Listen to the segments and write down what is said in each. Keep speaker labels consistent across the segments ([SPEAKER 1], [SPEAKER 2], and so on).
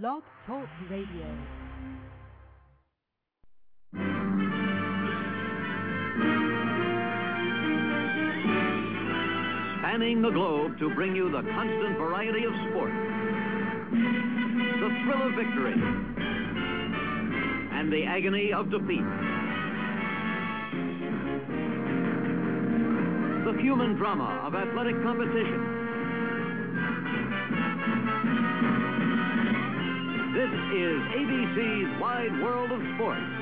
[SPEAKER 1] Blog Talk Radio.
[SPEAKER 2] Spanning the globe to bring you the constant variety of sport, the thrill of victory, and the agony of defeat. The human drama of athletic competition. This is ABC's Wide World of Sports.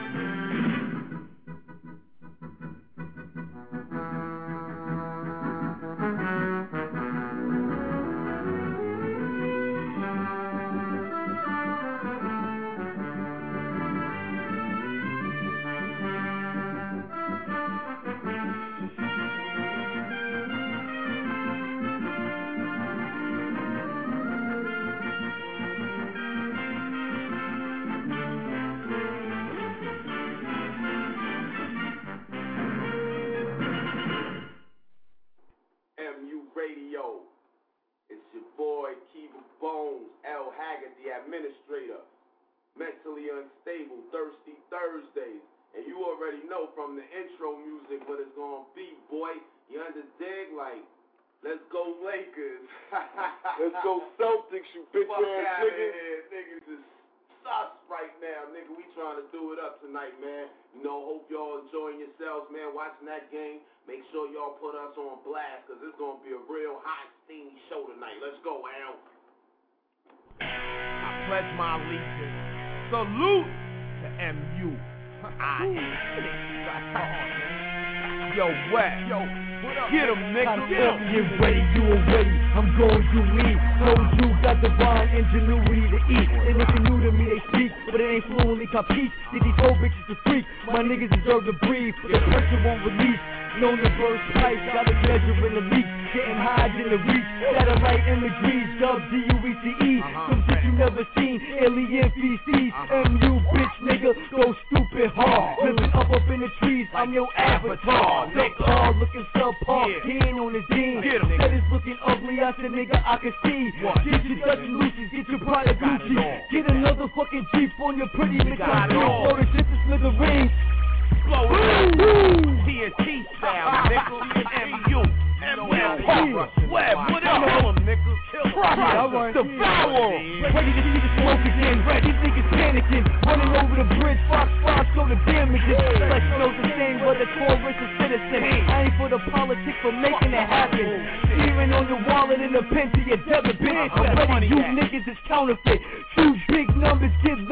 [SPEAKER 3] Politics, for making it happen. Steering on your wallet in the pen to your debit bin. I'm ready, you niggas is counterfeit.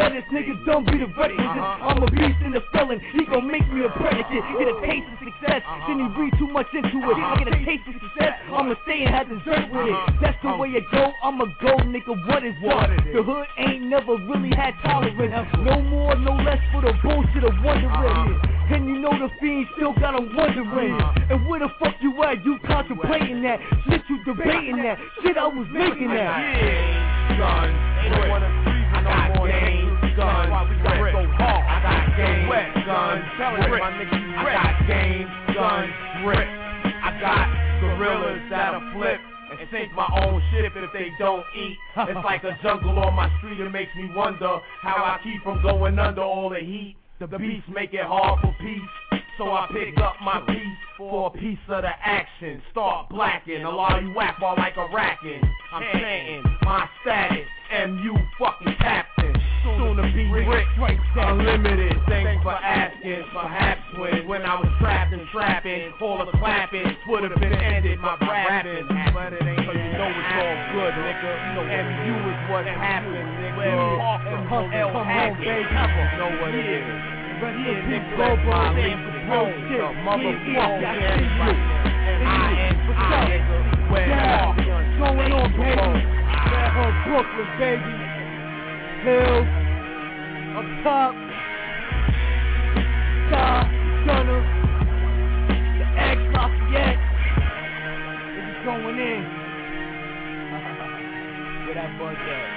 [SPEAKER 3] True big numbers, give letters, niggas don't be the requisite. Uh-huh. I'm a beast and a felon, he gon' make me a predicate. Get a taste of success, uh-huh. then he read too much into it. I get a uh-huh. taste of success, I'ma stay and have dessert with it. That's the way it go, I'ma go, nigga, what is
[SPEAKER 4] What?
[SPEAKER 3] The hood ain't never really had tolerance. No more, no less for the bullshit of wondering. And you know the fiend still got 'em wondering. And where the fuck you at? You contemplating that? Shit, you debating that? Shit, I was making that.
[SPEAKER 4] Yeah. Guns. They don't wanna free me no more. Guns. Why we go hard. I got game. Wet. Guns. Tell it, my niggas. I got game. Guns. Grip. I got gorillas that'll flip. And sink my own ship if they don't eat. It's like a jungle on my street. It makes me wonder how I keep from going under all the heat. The beats make it hard for peace. So I pick up my piece for a piece of the action. Start blacking, a lot of you whack ball like a racking. I'm saying my status, MU fucking captain. Soon to be rich, unlimited. Thanks for asking. Perhaps when when I was trapped and trapping, all the clapping would have been ended. My rapping, but it ain't. So you know it's all good, nigga. MU is what happened, nigga.
[SPEAKER 3] Come
[SPEAKER 4] L
[SPEAKER 3] home,
[SPEAKER 4] Haggard,
[SPEAKER 3] baby.
[SPEAKER 4] know what it is.
[SPEAKER 3] Rest
[SPEAKER 4] Yeah,
[SPEAKER 3] in peace,
[SPEAKER 4] nigga,
[SPEAKER 3] Bobo.
[SPEAKER 4] that's my
[SPEAKER 3] Nigga,
[SPEAKER 4] legacy.
[SPEAKER 3] bro,
[SPEAKER 4] The
[SPEAKER 3] shit.
[SPEAKER 4] motherfucking
[SPEAKER 3] Yeah, yeah, I
[SPEAKER 4] yeah,
[SPEAKER 3] see you.
[SPEAKER 4] right.
[SPEAKER 3] What's up?
[SPEAKER 4] I, nigga, where
[SPEAKER 3] Yeah.
[SPEAKER 4] I'm
[SPEAKER 3] What's going on, baby? Brooklyn, baby. Hill, up top. Star, Gunner, the X Lafayette. This is going in. Where that buzz at?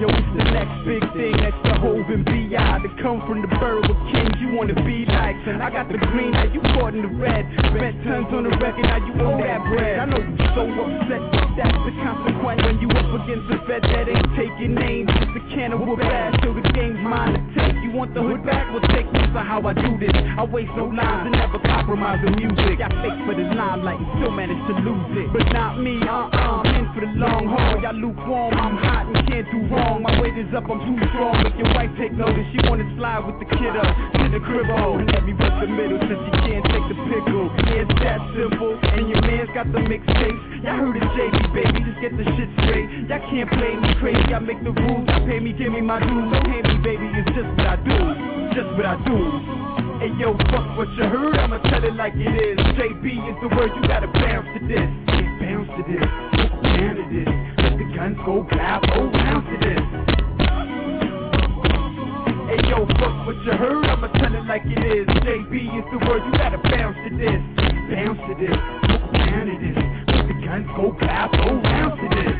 [SPEAKER 3] Yo, it's the next big thing that's and B.I. To come from the Burger Kings, you wanna be like. I got the
[SPEAKER 5] green, now you caught in the red. Spent tons on the record, now you owe that bread. I know you so upset, but that's the consequence when you up against a vet that ain't taking names. Just a can of whoop ass till the game's mine to take. You want the hood back? Well, take this for how I do this. I waste no lines and never compromise the music. I fake for the limelight and still manage to lose it. But not me, uh-uh, I'm in for the long haul. Y'all lukewarm, I'm hot and can't do wrong. My weight is up, I'm too strong. Make your wife take notice, she wanna slide with the kiddo to the crib And let me rip the middle since she can't take the pickle. It's that simple. And your man's got the mixtapes. Y'all heard it, JB, baby, just get the shit straight. Y'all can't play me crazy, I make the rules. I pay me, give me my dues. Don't hate me, baby, it's just what I do. Just what I do. Hey yo, fuck what you heard, I'ma tell it like it is. JB is the word, you gotta bounce to this. Bounce to this, down to this. Let the guns go clap, oh, bounce to this. Hey yo, fuck what you heard, I'ma tell it like it is. JB is the word, you gotta bounce to this. Bounce to this, down to this. Let the guns go clap, oh, bounce to this.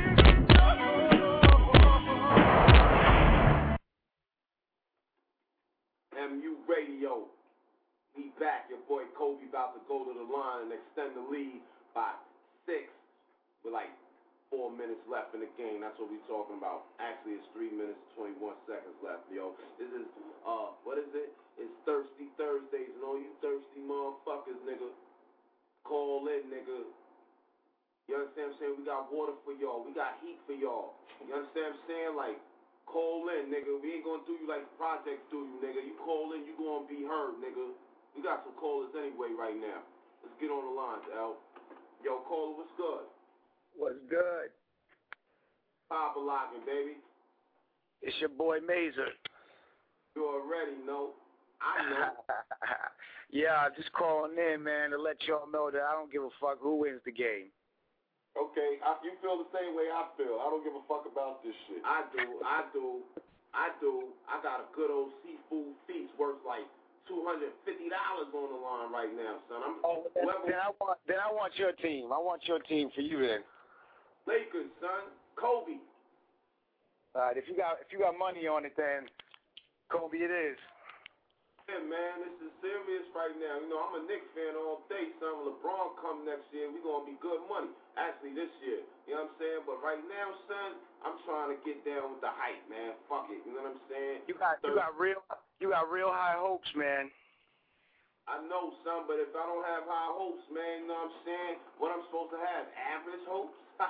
[SPEAKER 2] MU Radio. We back. Your boy Kobe about to go to the line and extend the lead by six with like four minutes left in the game. That's what we're talking about. Actually, it's three minutes and 21 seconds left, yo. This is, uh, what is it? It's Thirsty Thursdays, and all you thirsty motherfuckers, nigga, call in, nigga. You understand what I'm saying? We got water for y'all. We got heat for y'all. You understand what I'm saying? Like, call in, nigga. We ain't gonna do you like projects do you, nigga. You call in, you gonna be heard, nigga. We got some callers anyway right now. Let's get on the lines, L. Yo, caller, what's good?
[SPEAKER 6] What's good?
[SPEAKER 2] Papa locking, baby.
[SPEAKER 6] It's your boy Mazer.
[SPEAKER 2] You already know. I know.
[SPEAKER 6] yeah, I'm just calling in, man, to let y'all know that I don't give a fuck who wins the game.
[SPEAKER 7] Okay, I, you feel the same way I feel. I don't give a fuck about this shit.
[SPEAKER 2] I do, I do, I do. I got a good old seafood feast worth like two hundred fifty dollars on the line right now, son. I'm
[SPEAKER 6] Oh, then,
[SPEAKER 2] whoever
[SPEAKER 6] then I want then I want your team. I want your team for you then.
[SPEAKER 2] Lakers, son. Kobe.
[SPEAKER 6] All right, if you got if you got money on it, then Kobe it is.
[SPEAKER 2] Yeah, man, this is serious right now. You know, I'm a Knicks fan all day, son. When LeBron come next year, we gonna be good money. Actually, this year, you know what I'm saying? But right now, son, I'm trying to get down with the hype, man. Fuck it, you know what I'm saying?
[SPEAKER 6] You got you got real you got real high hopes, man.
[SPEAKER 2] I know, son, but if I don't have high hopes, man, you know what I'm saying? What I'm supposed to have? Average hopes?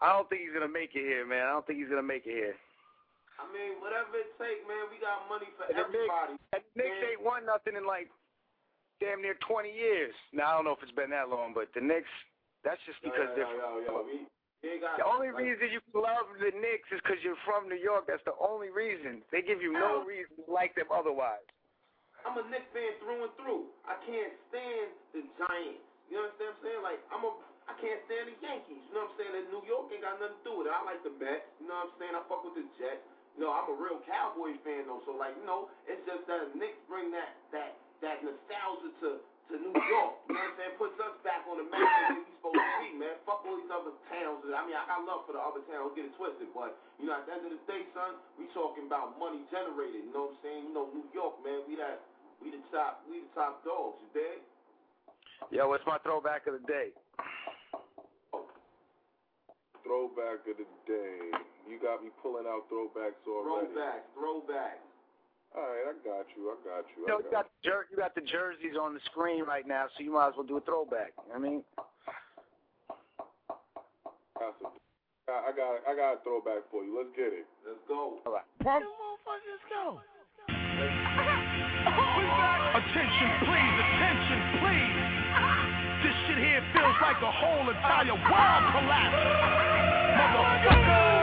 [SPEAKER 6] I don't think he's gonna make it here, man. I don't think he's gonna make it here.
[SPEAKER 2] I mean, whatever it takes, man. We got money for
[SPEAKER 6] And Knicks-
[SPEAKER 2] everybody.
[SPEAKER 6] And the Knicks ain't won nothing in like damn near 20 years. Now I don't know if it's been that long, but the Knicks, that's just because
[SPEAKER 2] yo,
[SPEAKER 6] they're.
[SPEAKER 2] yo, yo, we, got,
[SPEAKER 6] The only
[SPEAKER 2] like,
[SPEAKER 6] reason you love the Knicks is because you're from New York. That's the only reason. They give you no reason to like them otherwise.
[SPEAKER 2] I'm a Knicks fan through and through. I can't stand the Giants. You understand what I'm saying? Like I'm a I can't stand the Yankees. You know what I'm saying? And New York ain't got nothing to do with it. I like the Mets. You know what I'm saying? I fuck with the Jets. You know, I'm a real Cowboy fan though. So like, you know, it's just that Knicks bring that that that nostalgia to to New York. You know what I'm saying? Puts us back on the map where we supposed to be, man. Fuck all these other towns. I mean, I got love for the other towns. Get it twisted, but you know, at the end of the day, son, we talking about money generated. You know what I'm saying? You know, New York, man. We that we the top we the top dogs. You dig?
[SPEAKER 6] Yo, what's my throwback of the day?
[SPEAKER 7] Throwback of the day. You got me pulling out throwbacks already.
[SPEAKER 2] Throwback, throwback.
[SPEAKER 7] All right, I got you. I got you.
[SPEAKER 6] You
[SPEAKER 7] I
[SPEAKER 6] know, you
[SPEAKER 7] got
[SPEAKER 6] got jer- you got the jerseys on the screen right now, so you might as well do a throwback. I mean,
[SPEAKER 7] got some- I I got I got a throwback for you. Let's get it.
[SPEAKER 2] Let's go.
[SPEAKER 6] all right.
[SPEAKER 4] Pump. Attention, please. Attention, please. This shit here feels like the whole entire world collapse. Motherfucker.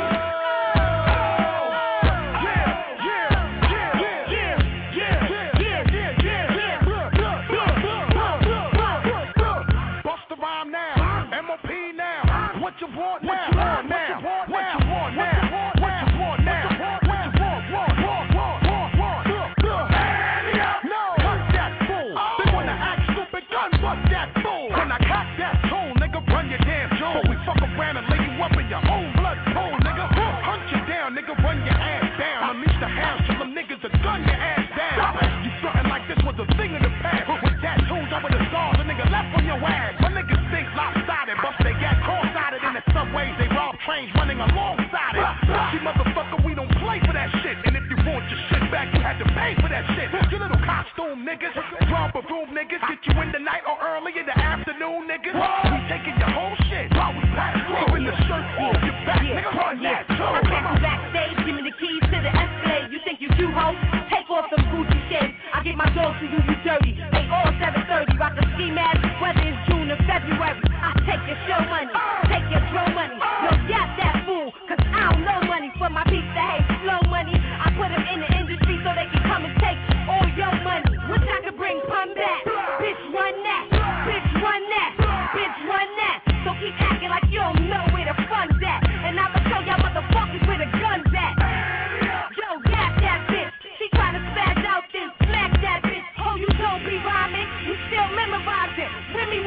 [SPEAKER 4] running alongside it. See, motherfucker, we don't play for that shit. And if you want your shit back, you
[SPEAKER 8] had to pay for that shit. You little costume niggas, drama room niggas, get you in the night or early in the afternoon, niggas. We taking your whole shit while we pass through. in the shirt you're back, yeah. nigga, run yeah. that too.
[SPEAKER 9] I catch you backstage, give me the keys to the Escalade. You think you cute, ho? Take off some Gucci shit. I get my dog to you, you dirty. They all 730, rock the ski mask, whether it's June or February. I take your show money.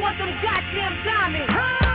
[SPEAKER 9] Want them goddamn diamonds.
[SPEAKER 8] Kidnap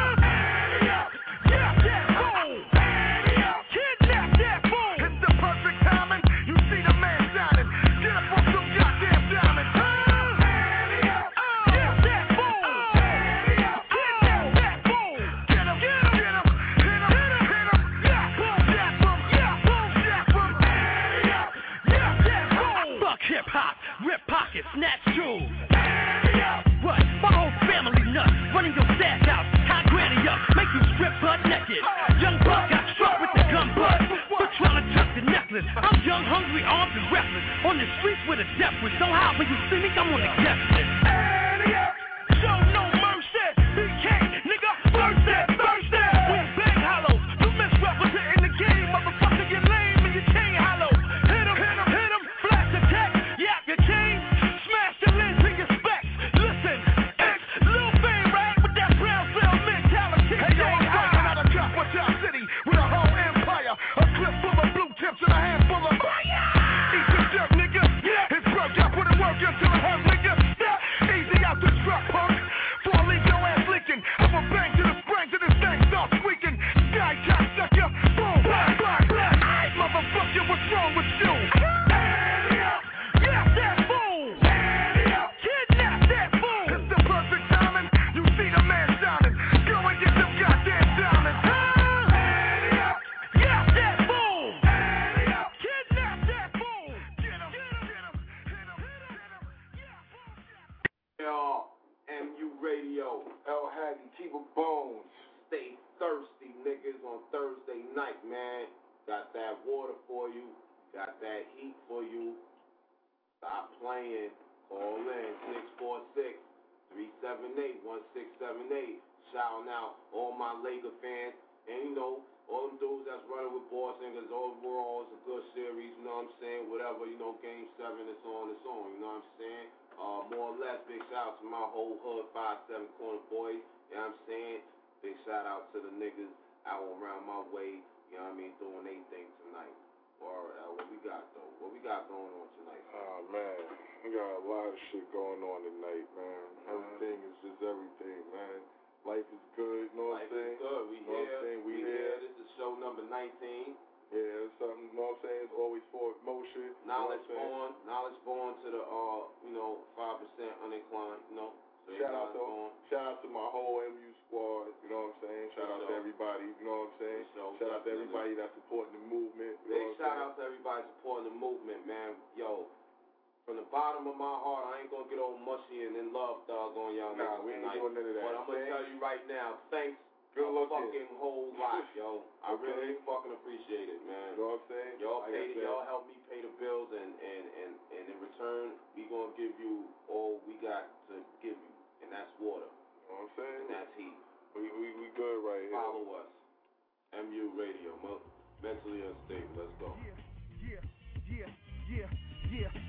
[SPEAKER 8] I'm on the guest
[SPEAKER 2] seven, it's on, it's on, you know what I'm saying? Uh, more or less, big shout out to my whole hood, 5-7 corner boys, you know what I'm saying? Big shout out to the niggas out around my way, you know what I mean, doing their thing tonight. Or uh, what we got though? What we got going on tonight?
[SPEAKER 7] Oh man, we got a lot of shit going on tonight, man. Everything is just everything, man. Life is good, you know what I'm saying?
[SPEAKER 2] Life is good. We
[SPEAKER 7] know what I'm
[SPEAKER 2] here.
[SPEAKER 7] saying? We,
[SPEAKER 2] we
[SPEAKER 7] here.
[SPEAKER 2] This is show number 19.
[SPEAKER 7] Yeah, it's something, you know what I'm saying? It's always for motion. you know
[SPEAKER 2] Knowledge born, knowledge born to the uh, you know, five percent uninclined, you know. So
[SPEAKER 7] Shout out to
[SPEAKER 2] born.
[SPEAKER 7] shout out to my whole MU squad, you know what I'm saying? Shout out to everybody, you know what I'm saying?
[SPEAKER 2] So
[SPEAKER 7] Shout out to everybody that's supporting the movement. You know
[SPEAKER 2] Big shout out to everybody supporting the movement, man. Yo, from the bottom of my heart, I ain't gonna get all mushy and in love thug on y'all
[SPEAKER 7] Nah,
[SPEAKER 2] niggas
[SPEAKER 7] we ain't
[SPEAKER 2] tonight.
[SPEAKER 7] doing none of that.
[SPEAKER 2] But I'm gonna
[SPEAKER 7] Thanks.
[SPEAKER 2] tell you right now, thanks
[SPEAKER 7] Good
[SPEAKER 2] a
[SPEAKER 7] looking.
[SPEAKER 2] fucking whole lot. I
[SPEAKER 7] Okay.
[SPEAKER 2] really fucking appreciate it, man.
[SPEAKER 7] You know what I'm saying?
[SPEAKER 2] Y'all
[SPEAKER 7] Like
[SPEAKER 2] paid,
[SPEAKER 7] said,
[SPEAKER 2] y'all helped me pay the bills, and and and and in return, we gonna give you all we got to give you, and that's water,
[SPEAKER 7] You know what I'm saying?
[SPEAKER 2] and that's heat.
[SPEAKER 7] We, we, we good right here.
[SPEAKER 2] Follow us, MU Radio, mo- mentally unstable. Let's go.
[SPEAKER 10] Yeah, yeah, yeah, yeah.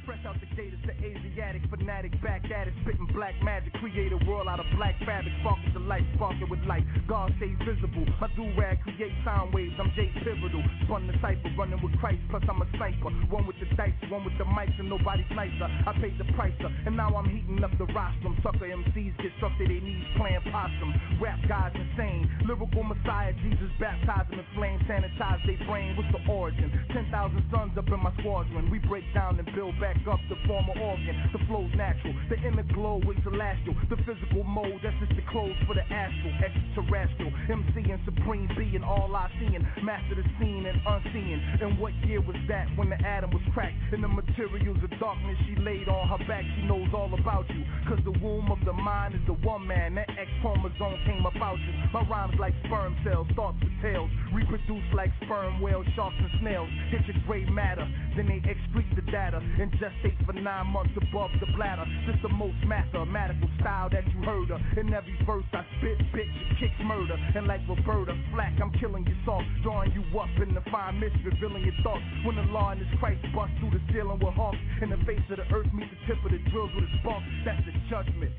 [SPEAKER 10] Fresh out the gate, it's the Asiatic fanatic back at it, spitting black magic, create a world out of black fabric, sparking to light, sparking with light. God stays visible. My do rag create sound waves. I'm Jay Pivotal, spun the cipher, running with Christ. Plus I'm a sniper, one with the dice, one with the mics, and nobody's nicer. I paid the price and now I'm heating up the rostrum. Sucker MCs get struck to their knees playing possum. Rap guys insane, lyrical messiah Jesus baptize them in flames, sanitize their brain. What's the origin? Ten thousand sons up in my squadron. We break down and build back up the former organ. The flows natural. The inner glow is celestial. The physical mode, that's just the clothes for the astral. Extraterrestrial. MC and supreme being all I seeing. Master the scene and unseen. And what year was that when the atom was cracked? In the materials of darkness she laid on her back. She knows all about you. Cause the womb of the mind is the one man. That X chromosome came about you. My rhymes like sperm cells, thoughts with tails. Reproduce like sperm whales, sharks and snails. Hit your gray matter. Then they excrete the data. And gestate for nine months above the bladder. Just the most mathematical style that you heard of. In every verse I spit, bitch, it kicks murder. And like Roberta Flack, I'm killing you soft. Drawing you up in the fine mist, revealing your thoughts. When the law and this Christ bust through the ceiling with hawks. In the face of the earth, meet the tip of the drills with a spark. That's the judgment.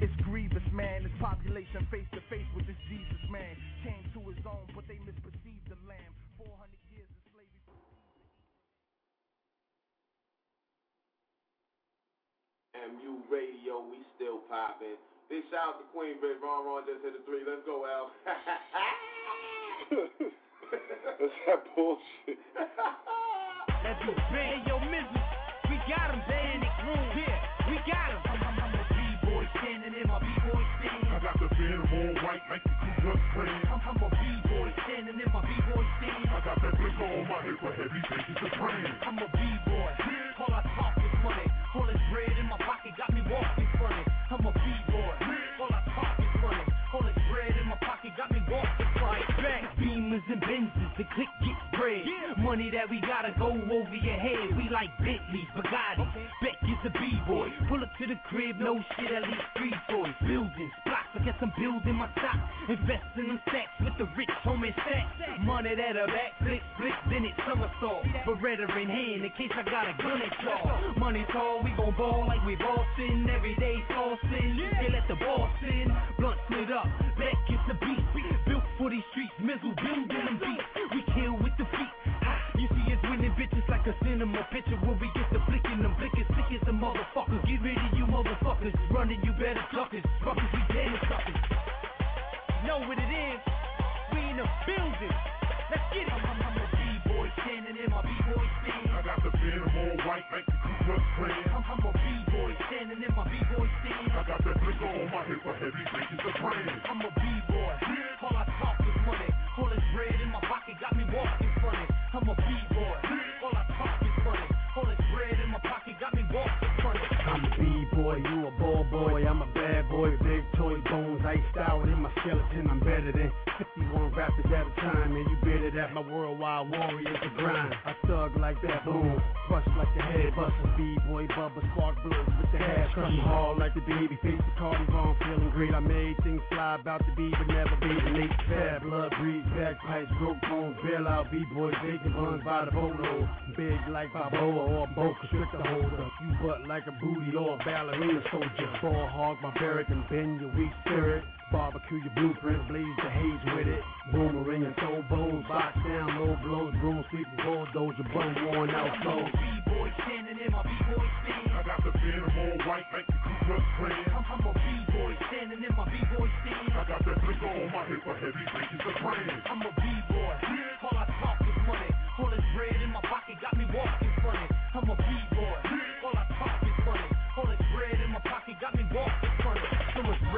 [SPEAKER 10] It's grievous, man. This population face to face with this Jesus man. Came to his own, but they misperceived
[SPEAKER 2] MU Radio, we still popping. Big shout out to Queensbridge. Ron Ron just hit a three. Let's go, Al.
[SPEAKER 7] That's that bullshit.
[SPEAKER 11] Let's do big. Hey, yo, Mizzle, we got him there in the room. Yeah, we got him. I'm a B-boy standing in my B-boy stand.
[SPEAKER 12] I got the venom all white like the Ku Klux Klan.
[SPEAKER 11] I'm, I'm a B-boy standing in my B-boy stand.
[SPEAKER 12] I got that blinker on my hip for heavy bases to train.
[SPEAKER 11] I'm a B-boy. All I got me walking funny. I'm a B-boy. Beamers and Benzes, the click gets bread. Money that we gotta go over your head. We like Bentleys, Bugatti. Beck is a B-boy. Pull up to the crib, no shit, at least three toys. Buildings, blocks, I guess I'm building my stock. Invest in them stacks with the rich homie stacks. Money that a back flip, flip, then it somersault. Beretta in hand in case I got a gun at y'all. Money tall, we gon' ball like we bossing. Every day flossing. They let the boss in. Blunt split up, Beck is the beat. Built for these streets, Mizzle beats. We kill with the feet. You see us winning bitches like a cinema picture we get the flicking them blickers, sick as a motherfucker. Get rid of you motherfuckers. Running, you better duck us. Fuckers, we dead as suckers. Know what it is? We in the building. Let's get it. I'm, I'm a B-boy standing in my B-boy stand.
[SPEAKER 12] I got the venom all white like the Ku Klux Klan.
[SPEAKER 11] I'm, I'm a B-boy standing in my B-boy stand.
[SPEAKER 12] I got that blinker on my hip for heavy bases to train.
[SPEAKER 11] I'm a B-boy.
[SPEAKER 13] Boy, I'm a bad boy, big toy bones, iced out in my skeleton, I'm better than 51 rappers at a time, and you better that my worldwide warriors a grind. I thug like that, boom, bust like the head buster, B-boy, bubba, spark bloods with the hash, crush hard like the baby face, the Cardi Von, feeling great, I made things fly about to be, but never be the Nate Fab, blood breeds, bagpipes, broke bones, bail out, B-boys, bacon buns by the boatload, big like Balboa or a boa constrictor holder, you butt like a booty or a ballerina soldier, ball hog, barbaric, and bend your weak spirit, barbecue your blueprint, blaze the haze with it, boomerang and throw bones, box down, low blows, broom sweep, and bulldozer, bum worn out flows.
[SPEAKER 11] B-boy standing in my B-boy stand.
[SPEAKER 12] I got the venom all white like the Ku Klux Klan.
[SPEAKER 11] I'm, I'm a B-boy standing in my B-boy stand.
[SPEAKER 12] I got that blinker on my hip for heavy bases to train.
[SPEAKER 11] I'm a B-boy. All I talk is money. All this bread in my pocket got me walking funny. I'm a B-boy.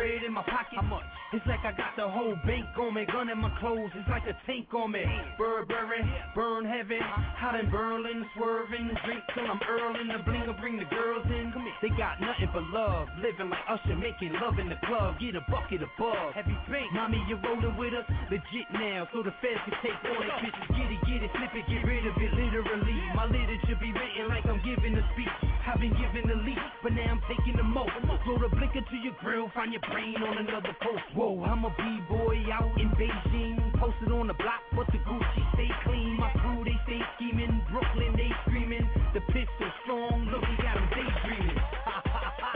[SPEAKER 11] Bread in my pocket. How much? It's like I got the whole bank on me. Gun in my clothes. It's like a tank on me. Burberry, burn heavy. Uh-huh. Hot in Berlin, swerving. Drink till I'm earling. The blinger bring the girls in. They got nothing but love. Living like Usher, making love in the club. Get a bucket of above. Heavy bank. Mommy, you're rolling with us. Legit now. So the feds can take on it. Bitches, get it, get it, flip it, get rid of it. Literally. My literature be written like I'm giving a speech. Been given the lead, but now I'm taking the most. Throw the blinker to your grill, find your brain on another post. Whoa, I'm a B-boy out in Beijing. Posted on the block, but the Gucci stay clean. My crew, they stay scheming. Brooklyn, they screaming. The pistol strong, look, he got him daydreaming. Ha ha ha,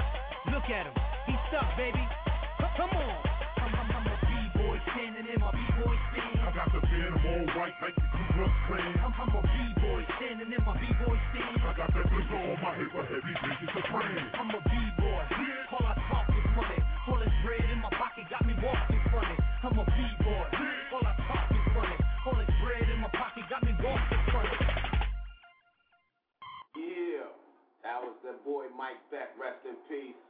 [SPEAKER 11] look at him, he's stuck, baby. Come on. I'm, I'm, I'm a B-boy standing in my B-boy stand.
[SPEAKER 12] I got the venom all white like the Ku Klux Klan.
[SPEAKER 11] I'm, I'm a B-boy standing in my B-boy stand.
[SPEAKER 12] I got that blinker on my hip for heavy bases to train.
[SPEAKER 11] I'm a B-boy. All I talk is money. All this bread in my pocket got me walking funny. I'm a B-boy. All I talk is money. All this bread in my pocket got me walking funny.
[SPEAKER 2] Yeah, that was that boy Mike Beck, rest in peace.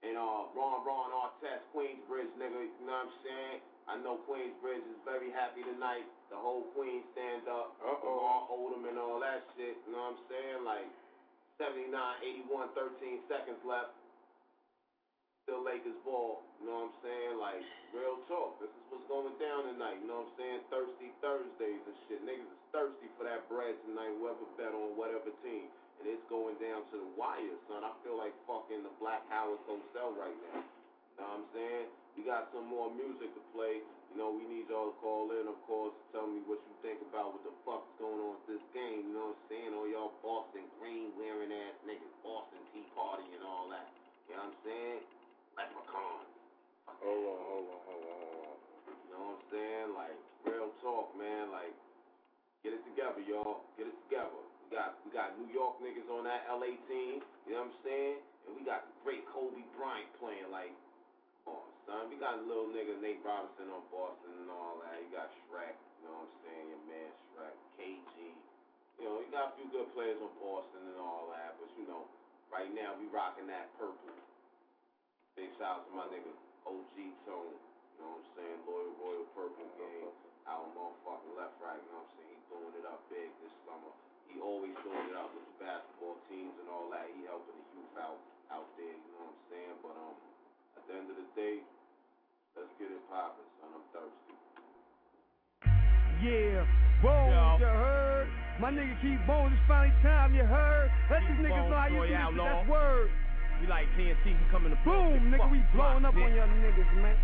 [SPEAKER 2] And uh, Ron Ron Artest, know Queensbridge is very happy tonight. The whole Queen stand up.
[SPEAKER 7] Uh-oh.
[SPEAKER 2] Lamar Odom and all that shit, you know what I'm saying? Like, 79, 81, 13 seconds left. Still Lakers ball, you know what I'm saying? Like, real talk. This is what's going down tonight, you know what I'm saying? Thirsty Thursdays and shit. Niggas is thirsty for that bread tonight, whoever bet on whatever team. And it's going down to the wire, son. I feel like fucking the Black Howard Hotel right now. You know what I'm saying? We got some more music to play. You know, we need y'all to call in, of course, tell me what you think about what the fuck's going on with this game. You know what I'm saying? All y'all Boston green wearing ass niggas, Boston Tea Party and all that. You know what I'm saying? Leprechauns.
[SPEAKER 7] Hold on, hold on, hold on, hold on.
[SPEAKER 2] You know what I'm saying? Like, real talk, man. Like, get it together, y'all. Get it together. We got we got New York niggas on that LA team, you know what I'm saying? And we got great Kobe Bryant playing like son. We got a little nigga Nate Robinson on Boston and all that. You got Shrek, you know what I'm saying? Your man Shrek, KG. You know, you got a few good players on Boston and all that, but you know, right now we rocking that purple. Big shout out to my nigga OG Tone. You know what I'm saying? Loyal Royal Purple game. Out motherfucking left right, you know what I'm saying? He doing it up big this summer. He always doing it up with the basketball teams and all that. He helping the youth out out there, you know what I'm saying? But um at the end of the day, let's get it poppin', son. I'm thirsty.
[SPEAKER 14] Yeah, bones, you heard? My nigga keep bones, it's finally time, you heard? Let these niggas
[SPEAKER 4] Bones,
[SPEAKER 14] know how you
[SPEAKER 4] Troy
[SPEAKER 14] do this, that's word.
[SPEAKER 4] We like TNT, we coming to
[SPEAKER 14] Boom, nigga, we blowing up on y'all niggas, man.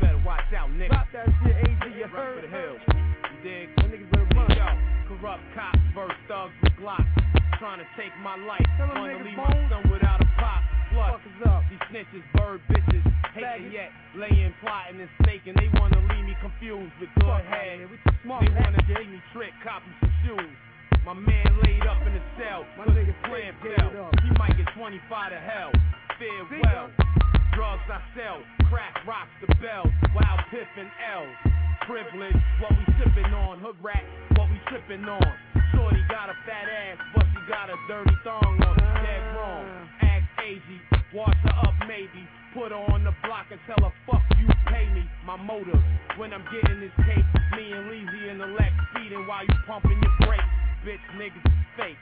[SPEAKER 4] Better watch out, nigga.
[SPEAKER 14] Drop that shit, AG, you
[SPEAKER 4] Run
[SPEAKER 14] heard?
[SPEAKER 4] for the hills. You dig?
[SPEAKER 14] My niggas better run.
[SPEAKER 4] Yo, corrupt cops versus thugs with glocks. Trying to take my life.
[SPEAKER 14] Tell 'em
[SPEAKER 4] Wanna
[SPEAKER 14] niggas
[SPEAKER 4] leave my
[SPEAKER 14] bones.
[SPEAKER 4] son without a pop.
[SPEAKER 14] Fuck up.
[SPEAKER 4] these snitches, bird bitches, hating yet, laying, plotting, and snaking. They wanna leave me confused with good head. They wanna see me trick, copy some shoes. My man laid up in the cell.
[SPEAKER 14] My nigga
[SPEAKER 4] plan fell. He might get 25 to hell. Farewell. Drugs I sell, crack rocks the bells, wild piff and L's. Privilege, what we sippin' on, hood rat, what we sippin' on. Shorty got a fat ass, but she got a dirty thong on. Dead wrong. Ask wash her up maybe. Put her on the block and tell her fuck you pay me. My motive when I'm getting this cake. Me and Leezy in the Lex speeding while you pumping your brakes. Bitch niggas fake.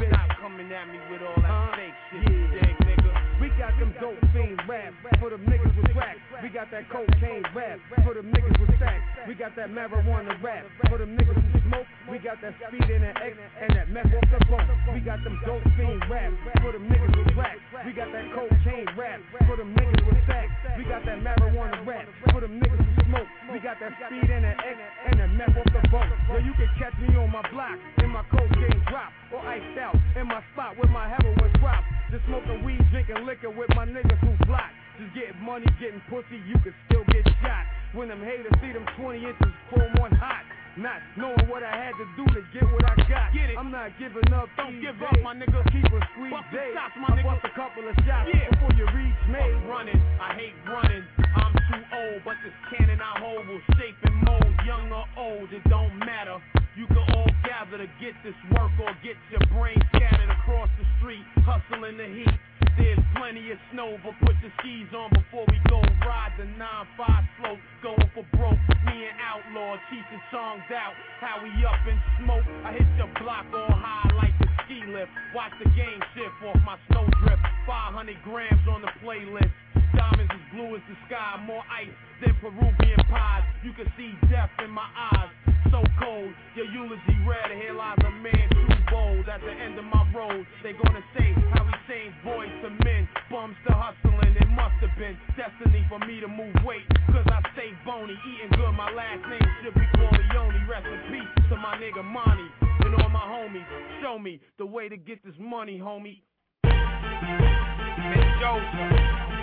[SPEAKER 4] Bitch out coming at me with all that fake shit.
[SPEAKER 14] Yeah.
[SPEAKER 4] dig, nigga?
[SPEAKER 14] We got them dope fiends rap for them niggas with racks. We got that cocaine rap for them niggas with stacks. We got that marijuana rap for them niggas who smoke. We got that speed in the X and that meth off the bump. We got them dope fiends rap for them niggas with racks. We got that cocaine rap for them niggas with stacks. We got that marijuana rap for them niggas who smoke. We got that speed in the X and that meth off the bump. Yo, you can catch me on my block in my cocaine drop or iced out in my spot where my heroin drop. Just smoking weed, drinking liquor with my niggas who block. Just getting money, getting pussy, you can still get shot. When them haters see them 20 inches, chrome one hot. Not knowing what I had to do to get what I got.
[SPEAKER 4] Get it.
[SPEAKER 14] I'm not giving up.
[SPEAKER 4] Don't give
[SPEAKER 14] days.
[SPEAKER 4] up, my nigga.
[SPEAKER 14] Keep a squeeze day.
[SPEAKER 4] shots, my
[SPEAKER 14] I
[SPEAKER 4] nigga.
[SPEAKER 14] bust a couple of shots
[SPEAKER 4] Yeah.
[SPEAKER 14] before you reach me.
[SPEAKER 4] Fuck running, I hate running. I'm too old, but this cannon I hold will shape and mold. Young or old, it don't matter. You can all gather to get this work or get your brain scattered across the street. Hustle in the heat. There's plenty of snow, but put your skis on before we go ride the 9-5 slope. Going for broke, me and Outlaw, teaching songs out. How we up in smoke. I hit your block all high like the ski lift. Watch the game shift off my snow drift. 500 grams on the playlist. Diamonds as blue as the sky, more ice than Peruvian pies. You can see death in my eyes. So cold, your eulogy read. Here lies a man bold. At the end of my road, they gonna say how he changed boys to men, bums to hustling. It must have been destiny for me to move weight. Cause I stay bony, eating good. My last name should be Corleone. Rest in peace to my nigga Monty and all my homies. Show me the way to get this money, homie.
[SPEAKER 15] Miss Joseph,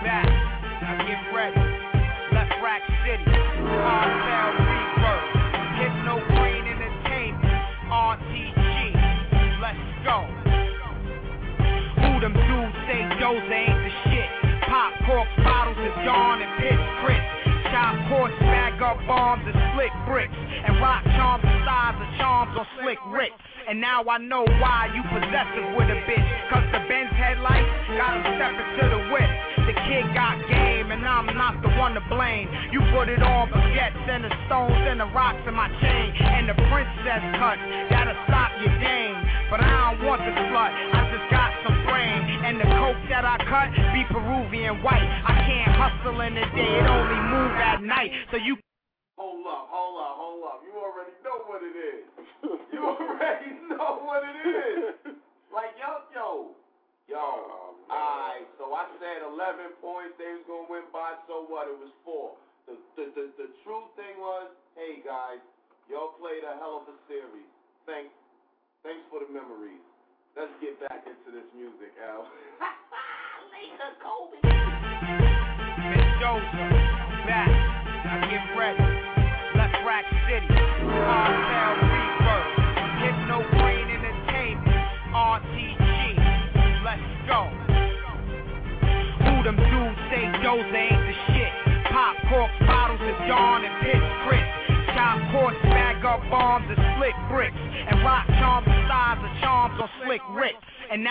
[SPEAKER 15] back. Now get ready. Left Rack City. Cartel Rebirth. Let's go. Who them dudes say Jose ain't the shit? Pop corks, bottles of Dawn and pitch Chris. Chop porch, bag up bombs and slick bricks. And rock charms the size of charms on slick Rick. And now I know why you possessive with a bitch. Cause the Benz headlights got him stepping to the whip. The kid got game, and I'm not the one to blame. You put it on baguettes and the stones and the rocks in my chain, and the princess cut Gotta stop your game, but I don't want the slut. I just got some brain, and the coke that I cut be Peruvian white. I can't hustle in the day, it only move at night. So you
[SPEAKER 2] Hold up, hold up, hold up. You already know what it is. You already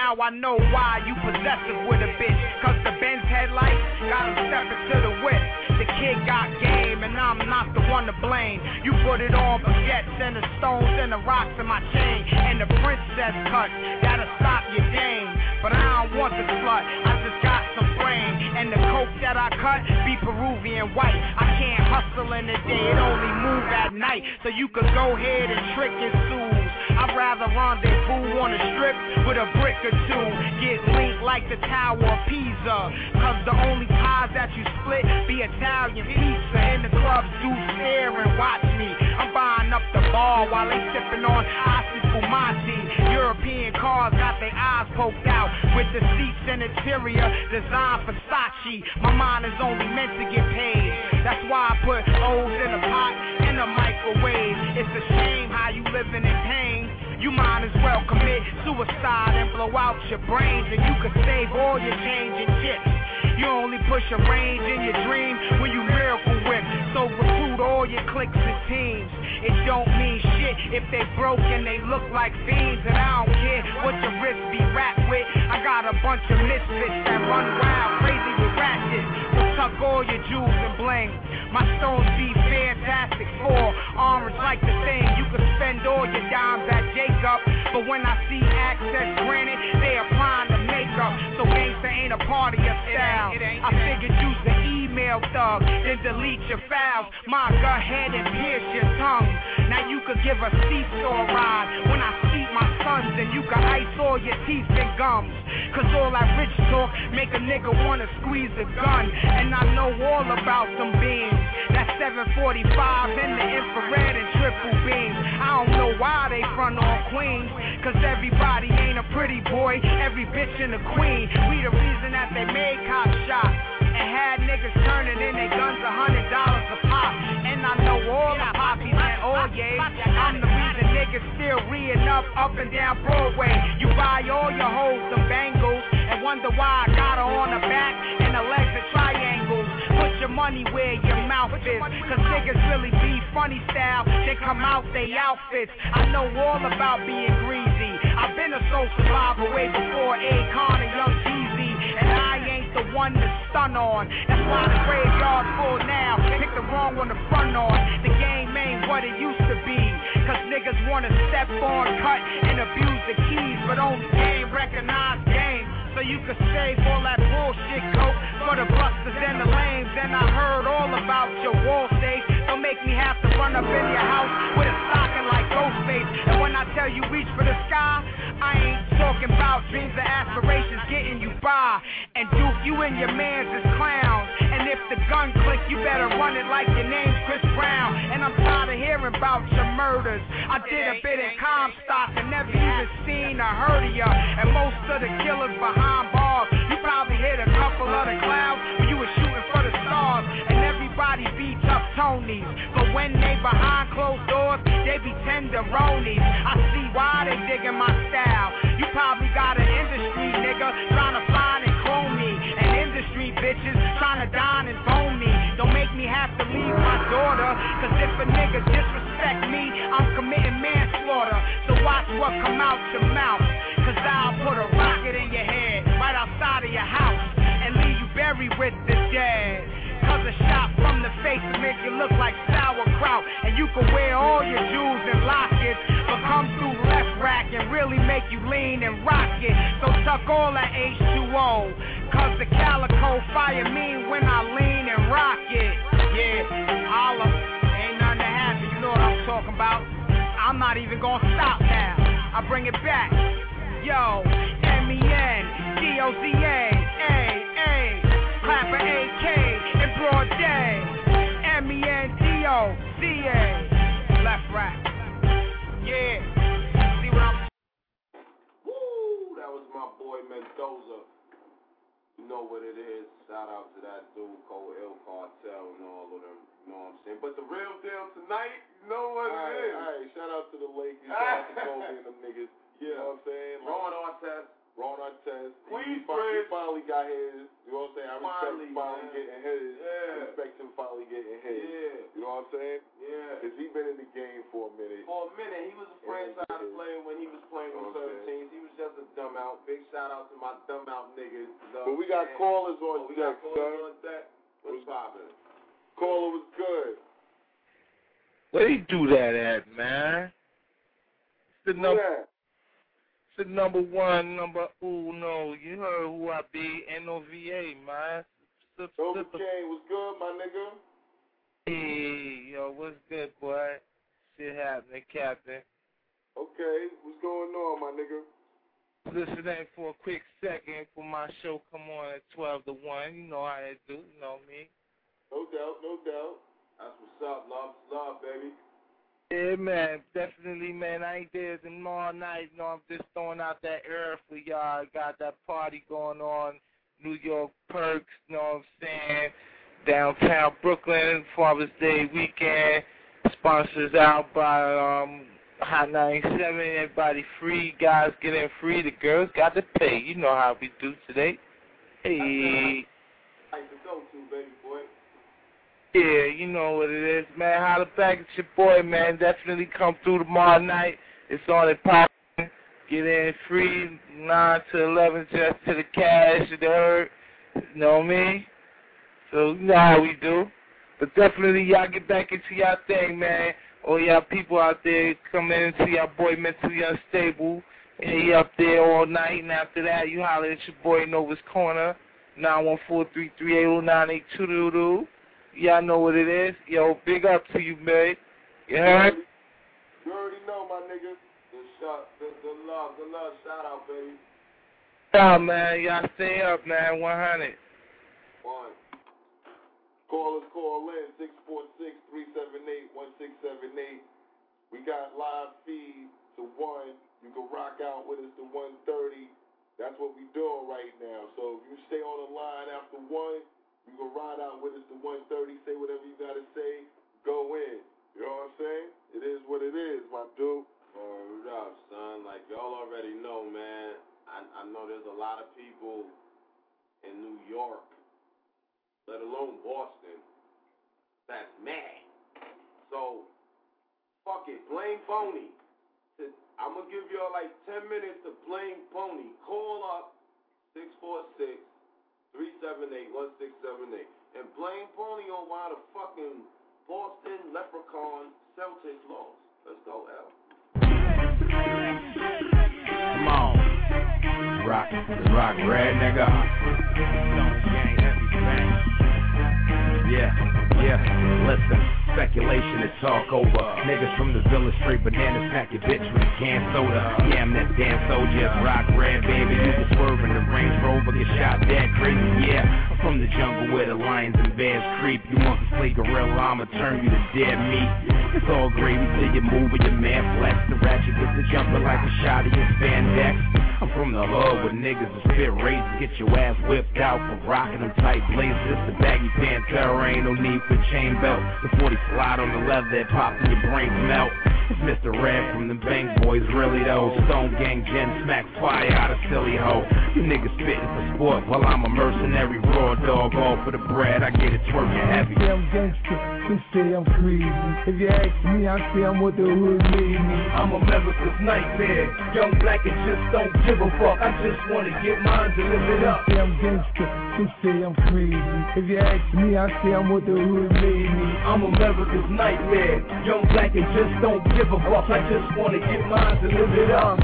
[SPEAKER 15] now I know why you possessive with a bitch. Cause the Benz headlights got him stepping to the whip. The kid got game and I'm not the one to blame. You put it on baguettes and the stones and the rocks in my chain. And the princess cut, gotta stop your game. But I don't want the slut, I just got. And the coke that I cut be Peruvian white. I can't hustle in the day, it only move at night. So you could go ahead and trick and sue. I'd rather rendezvous on the strip with a brick or two. Get linked like the Tower of Pisa. Cause the only pies that you split be Italian pizza. And the clubs do stare and watch me. I'm buying up the bar while they sipping on Asti Fumati. European cars got their eyes poked out with the seats and interior designed Versace. My mind is only meant to get paid. That's why I put O's in a pot and a microwave. It's a shame how you living in pain. You might as well commit suicide and blow out your brains, and you could save all your change and chips. You only push a range in your dream when you miracle whip. So recruit all your cliques and teams. It don't mean shit if they broke and they look like fiends. And I don't care what your wrist be wrapped with. I got a bunch of misfits that run wild, crazy with ratchets. So tuck all your jewels and bling. My stones be fantastic for orange like the thing. You can spend all your dimes at Jacob, but when I see access granted, they applying the makeup. So gangsta ain't a part of your style. I figured use the email thug, then delete your files. My go ahead and pierce your tongue. Now you could give a seesaw ride when I see my sons, and you can ice all your teeth and gums. Cause all that rich talk make a nigga wanna squeeze a gun. And I know all about them beams. That 745 in the infrared and triple beams. I don't know why they front on Queens. Cause everybody ain't a pretty boy. Every bitch in the queen. We the reason that they made cops shots. And had niggas turning in their guns a hundred dollars a pop. And I know all the poppies and all yays. I'm the reason niggas still reeing up, up and down Broadway. You buy all your hoes some bangles and wonder why I got her on the back and the legs are triangles. Put your money where your mouth is. Cause niggas really be funny style. They come out they outfits. I know all about being greasy. I've been a soul survivor way before Akon and Young Jeezy. And I ain't the one to stun on. That's why the graveyard's full now. Pick the wrong one to front on. The game ain't what it used to be. Cause niggas wanna step on, cut, and abuse the keys. But only game recognize game. So you can save all that bullshit coke for the busters and the lames. And I heard all about your wall safe. Don't make me have to run up in your house with a stocking like Ghostface. And when I tell you reach for the sky, I ain't talking about dreams and aspirations getting you by. And Duke, you and your mans is clowns. And if the gun click, you better run it like your name's Chris Brown. And I'm tired of hearing about your murders. I did a bit in Comstock and never even seen or heard of ya. And most of the killers behind bars, you probably hit a couple of the clouds when you were shooting for the stars. Tonys. But when they behind closed doors, they be tenderonies. I see why they digging my style. You probably got an industry nigga trying to find and clone me. And industry bitches trying to dine and bone me. Don't make me have to leave my daughter. Cause if a nigga disrespect me, I'm committing manslaughter. So watch what come out your mouth. Cause I'll put a rocket in your head right outside of your house. And leave you buried with the dead. Cause a shot from the face will make you look like sauerkraut. And you can wear all your jewels and lockets, but come through left rack and really make you lean and rock it. So tuck all that H2O. Cause the calico fire me when I lean and rock it. Yeah, holla. Ain't nothing to happen, you know what I'm talking about. I'm not even gonna stop now. I bring it back. Yo, M-E-N, D-O-Z-A, A, A, Clapper A-K, in broad day. M-E-N-D-O-Z-A, left rack. Yeah, see what I'm
[SPEAKER 2] Woo! That was my boy Mendoza. You know what it is. Shout out to that dude, Cole Ill Cartel and all of them. You know what I'm saying? But the real deal tonight, you know what
[SPEAKER 7] Alright,
[SPEAKER 2] it is.
[SPEAKER 7] alright, shout out to the Lakers, shout out to Kobe and them niggas. You know what I'm saying?
[SPEAKER 2] Ron Artest.
[SPEAKER 7] Ron Artest. He,
[SPEAKER 2] Queensbridge.
[SPEAKER 7] fi- he finally got his. You know what I'm saying? I respect
[SPEAKER 2] Finally,
[SPEAKER 7] him finally
[SPEAKER 2] man.
[SPEAKER 7] getting his. I
[SPEAKER 2] Yeah.
[SPEAKER 7] respect him finally getting his.
[SPEAKER 2] Yeah.
[SPEAKER 7] You know what I'm saying?
[SPEAKER 2] Yeah.
[SPEAKER 7] Because he been in the game for a minute.
[SPEAKER 2] For a minute, he was a franchise player when he was playing with
[SPEAKER 7] Okay.
[SPEAKER 2] certain teams. He was just a dumb out. Big shout out to my dumb out niggas. Love
[SPEAKER 7] But we got
[SPEAKER 2] man.
[SPEAKER 7] callers
[SPEAKER 2] Oh,
[SPEAKER 7] on
[SPEAKER 2] we
[SPEAKER 7] deck,
[SPEAKER 2] got callers
[SPEAKER 7] son.
[SPEAKER 2] on deck. What's poppin'?
[SPEAKER 7] Caller was good.
[SPEAKER 16] Where you do that at, man? It's the
[SPEAKER 7] Who
[SPEAKER 16] number,
[SPEAKER 7] that?
[SPEAKER 16] it's the number one, number uno. You heard who I be, N-O-V-A, man. Sip,
[SPEAKER 7] Kane was good, my nigga.
[SPEAKER 16] Hey, yo, what's good, boy? Shit happening, Captain.
[SPEAKER 7] Okay, what's going on, my nigga?
[SPEAKER 16] Listening for a quick second for my show come on at 12 to 1. You know how they do, you know me.
[SPEAKER 7] No doubt, no doubt.
[SPEAKER 2] That's what's up. Love, love, baby.
[SPEAKER 16] Yeah, man, definitely, man. I ain't there tomorrow night. You know, I'm just throwing out that air for y'all. Got that party going on, New York Perks. You know what I'm saying? Downtown Brooklyn, Father's Day weekend. Sponsors out by um Hot 97. Everybody free. Guys get in free. The girls got to pay. You know how we do today. Hey.
[SPEAKER 2] Like to go to, baby.
[SPEAKER 16] Yeah, you know what it is, man. Holla back at your boy, man. Definitely come through tomorrow night. It's on at Pop. Get in free, 9 to 11, just to the cash, you heard. You know what I mean? So, you know how we do. But definitely, y'all get back into y'all thing, man. All y'all people out there, come in and see our boy mentally unstable. And he up there all night, and after that, you holler at your boy Nova's Corner, 914-338-0982. Y'all know what it is. Yo, big up to you, man. You heard?
[SPEAKER 2] You already know, my nigga. The shot, the, the love, the love. Shout out, baby.
[SPEAKER 16] Nah, man. Y'all stay up, man. 100.
[SPEAKER 2] One.
[SPEAKER 7] Call us, call in, 646-378-1678. We got live feed to 1. You can rock out with us to 130. That's what we doing right now. So if you stay on the line after 1, you can ride out with us to 130, say whatever you got to say, go in. You know what I'm saying? It is what it is, my dude.
[SPEAKER 2] Word up, son. Like y'all already know, man. I, I know there's a lot of people in New York, let alone Boston, that's mad. So, fuck it, blame Pony. I'm gonna give y'all like 10 minutes to blame Pony. Call up 646 378 1678 and blame Pony on why the fucking Boston Leprechaun Celtics lost. Let's go, L.
[SPEAKER 4] Come on. Rock, rock, red nigga. Stone gang, bang. Yeah, yeah, listen. Speculation is talk over. Niggas from the village straight bananas pack your bitch with a can soda. Yeah, I'm that damn soldier. Rock red, baby. You can swerve in the Range Rover, get shot dead crazy. Yeah, I'm from the jungle where the lions and bears creep. You want to slay gorilla, I'ma turn you to dead meat. It's all gravy till you move with your man flex. The ratchet gets the jumper like a shot of your spandex. From the hood where niggas are spit razors. Get your ass whipped out for rocking them tight blazers. The baggy Pantera ain't no need for chain belt. The 40 slide on the leather that pops and your brains melt. It's Mr. Red from the Bang Boys, really though. Stone Gang Gen smack fire out of silly hoe. You niggas spittin' for sport while I'm a mercenary raw
[SPEAKER 17] dog All for the bread, I get it twerking heavy.
[SPEAKER 18] Damn gangster, some say I'm crazy. If you ask me, I say I'm what the hood made me.
[SPEAKER 17] I'm America's nightmare. Young black and just don't give a fuck. I just wanna get mine to live it up.
[SPEAKER 18] Say I'm gangster, some say I'm crazy. If you ask me, I say I'm what the hood made me.
[SPEAKER 17] I'm America's nightmare. Young black and just don't give a fuck. I just wanna get mine to live it up.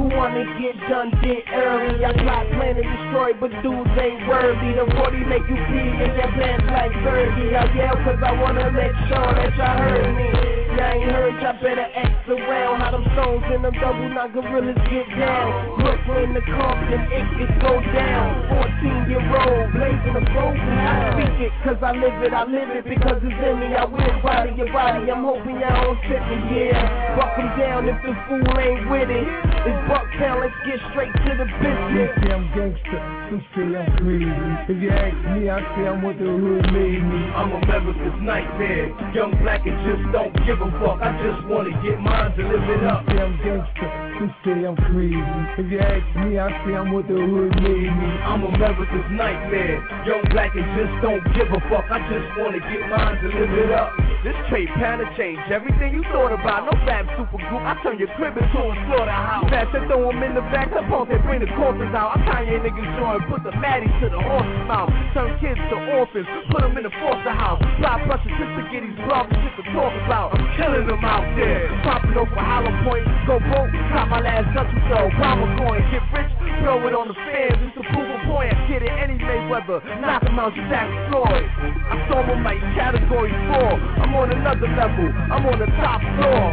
[SPEAKER 3] Who wanna get done get early? I got plan to destroy, but dudes ain't worthy. The 40 make you pee in their pants like Fergie. I yell cause I wanna make sure that y'all heard me. Y'all ain't heard, y'all better X around. How them stones and them double knock gorillas get down. Brooklyn, the Compton, it could go down. 14 year old, blazing the flow. I speak it cause I live it, I live it because it's in me. I will body your body, I'm hoping y'all don't sit me, yeah. Buck 'em down if the fool ain't with it. It's Bucktown, let's get straight to the business.
[SPEAKER 18] say I'm gangster, some say I'm crazy. If you ask me, I say I'm what the hood made me.
[SPEAKER 17] I'm America's nightmare. Young black and just don't give a fuck. I just wanna get mine to live it up.
[SPEAKER 18] Say I'm gangster, some say I'm crazy. If you ask me, I say I'm what the hood made me.
[SPEAKER 17] I'm America's nightmare. Young black and just don't give a fuck. I just wanna get mine to live it up.
[SPEAKER 3] This trade pattern changed everything you thought about. No fab super group, I turn your crib into a slaughterhouse. Fast and throw 'em in the back, the punk, they bring the corpses out. I tie your niggas joint, put the maddies to the horse's mouth. Turn kids to orphans, put 'em in the foster house. Fly pressure just to get these blogs shit to talk about. I'm killing them out there. Popping over Hollow Point, go broke, cop my last Dutch so Obama coin. Get rich, throw it on the fans, just to prove a point. I get it any Mayweather, knock 'em out, Jack Floyd. I saw him like category four. I'm on another level, I'm on the top floor.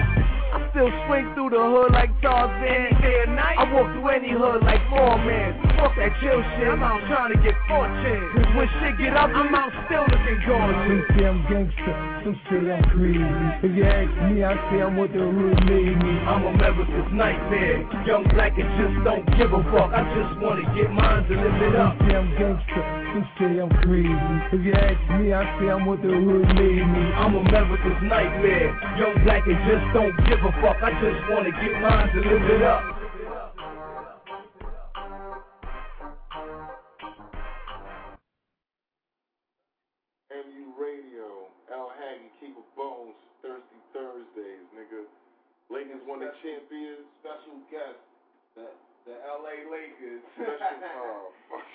[SPEAKER 3] I still swing through the hood like Tarzan. Day and night, I walk through any hood like Foreman. That chill shit, I'm out trying to get fortune. Cause when shit get up, I'm out still looking
[SPEAKER 18] Some
[SPEAKER 3] gorgeous.
[SPEAKER 18] say I'm gangster, some say I'm crazy. If you ask me, I say I'm what the hood made me.
[SPEAKER 17] I'm America's nightmare. Young black and just don't give a fuck. I just wanna get mine to live it up.
[SPEAKER 18] Some say I'm gangster, some say I'm crazy. If you ask me, I say I'm what the hood made me.
[SPEAKER 17] I'm America's nightmare. Young black and just don't give a fuck. I just wanna get mine to live it up.
[SPEAKER 2] Special guest, the the LA Lakers.
[SPEAKER 7] Special, oh, fuck.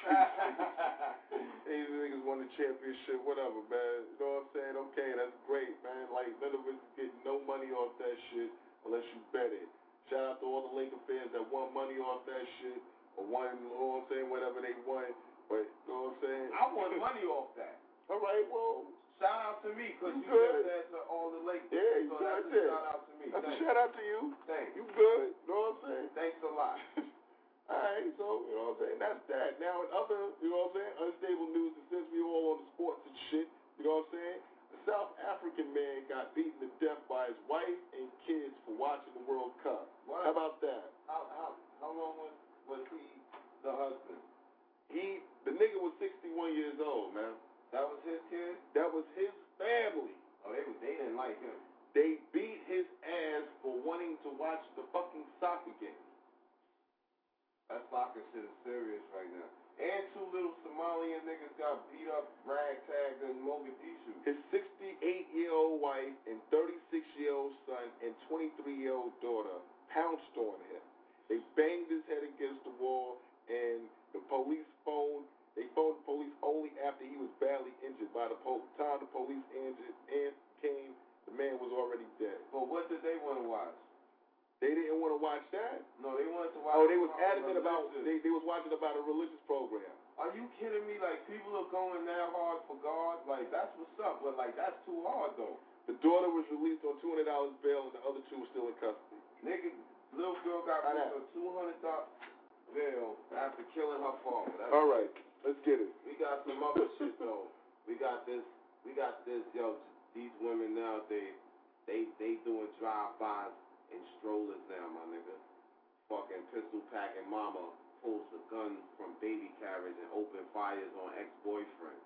[SPEAKER 7] These niggas won the championship, whatever, man. You know what I'm saying? Okay, that's great, man. Like, none of us getting no money off that shit unless you bet it. Shout out to all the Laker fans that won money off that shit or won, you know what I'm saying, whatever they won. But, you know what I'm saying?
[SPEAKER 2] I won money off that.
[SPEAKER 7] All right, well,
[SPEAKER 2] Shout out to me, cause
[SPEAKER 7] You
[SPEAKER 2] you,
[SPEAKER 7] good.
[SPEAKER 2] said to all the ladies.
[SPEAKER 7] Yeah, you
[SPEAKER 2] so that's a
[SPEAKER 7] that.
[SPEAKER 2] shout out to me.
[SPEAKER 7] that's a shout out to you.
[SPEAKER 2] Thanks.
[SPEAKER 7] You good, you know what I'm saying?
[SPEAKER 2] Thanks a lot.
[SPEAKER 7] Alright, so, you know what I'm saying? That's that. Now, in other, you know what I'm saying, unstable news, and since we all on the sports and shit, you know what I'm saying? A South African man got beaten to death by his wife and kids for watching the World Cup.
[SPEAKER 2] What?
[SPEAKER 7] How about that?
[SPEAKER 2] How how how long was was he the husband?
[SPEAKER 7] He, the nigga was 61 years old, man.
[SPEAKER 2] That was his kid.
[SPEAKER 7] That was his family.
[SPEAKER 2] Oh, they they didn't like him.
[SPEAKER 7] They beat his ass for wanting to watch the fucking soccer game.
[SPEAKER 2] That soccer shit is serious right now. And two little Somalian niggas got beat up, ragtagged in Mogadishu.
[SPEAKER 7] His 68-year-old wife and 36-year-old son and 23-year-old daughter pounced on him. They banged his head against the wall, and the police phoned. They phoned the police only after he was badly injured. By the po- time the police injured and came, the man was already dead.
[SPEAKER 2] But what did they want to watch?
[SPEAKER 7] They didn't want to watch that.
[SPEAKER 2] No, they wanted to watch.
[SPEAKER 7] Oh, they was adamant about they, they was watching about a religious program.
[SPEAKER 2] Are you kidding me? Like people are going that hard for God? Like that's what's up, but like that's too hard though.
[SPEAKER 7] The daughter was released on two hundred dollars bail, and the other two were still in custody.
[SPEAKER 2] Nigga, little girl got put on two hundred dollar bail after killing her father. That's
[SPEAKER 7] All right, let's get it.
[SPEAKER 2] We got some other shit though. We got this. We got this. Yo, these women now they they doing drive-bys in strollers now, my nigga. Fucking pistol packing mama pulls the gun from baby carriage and open fires on ex-boyfriend.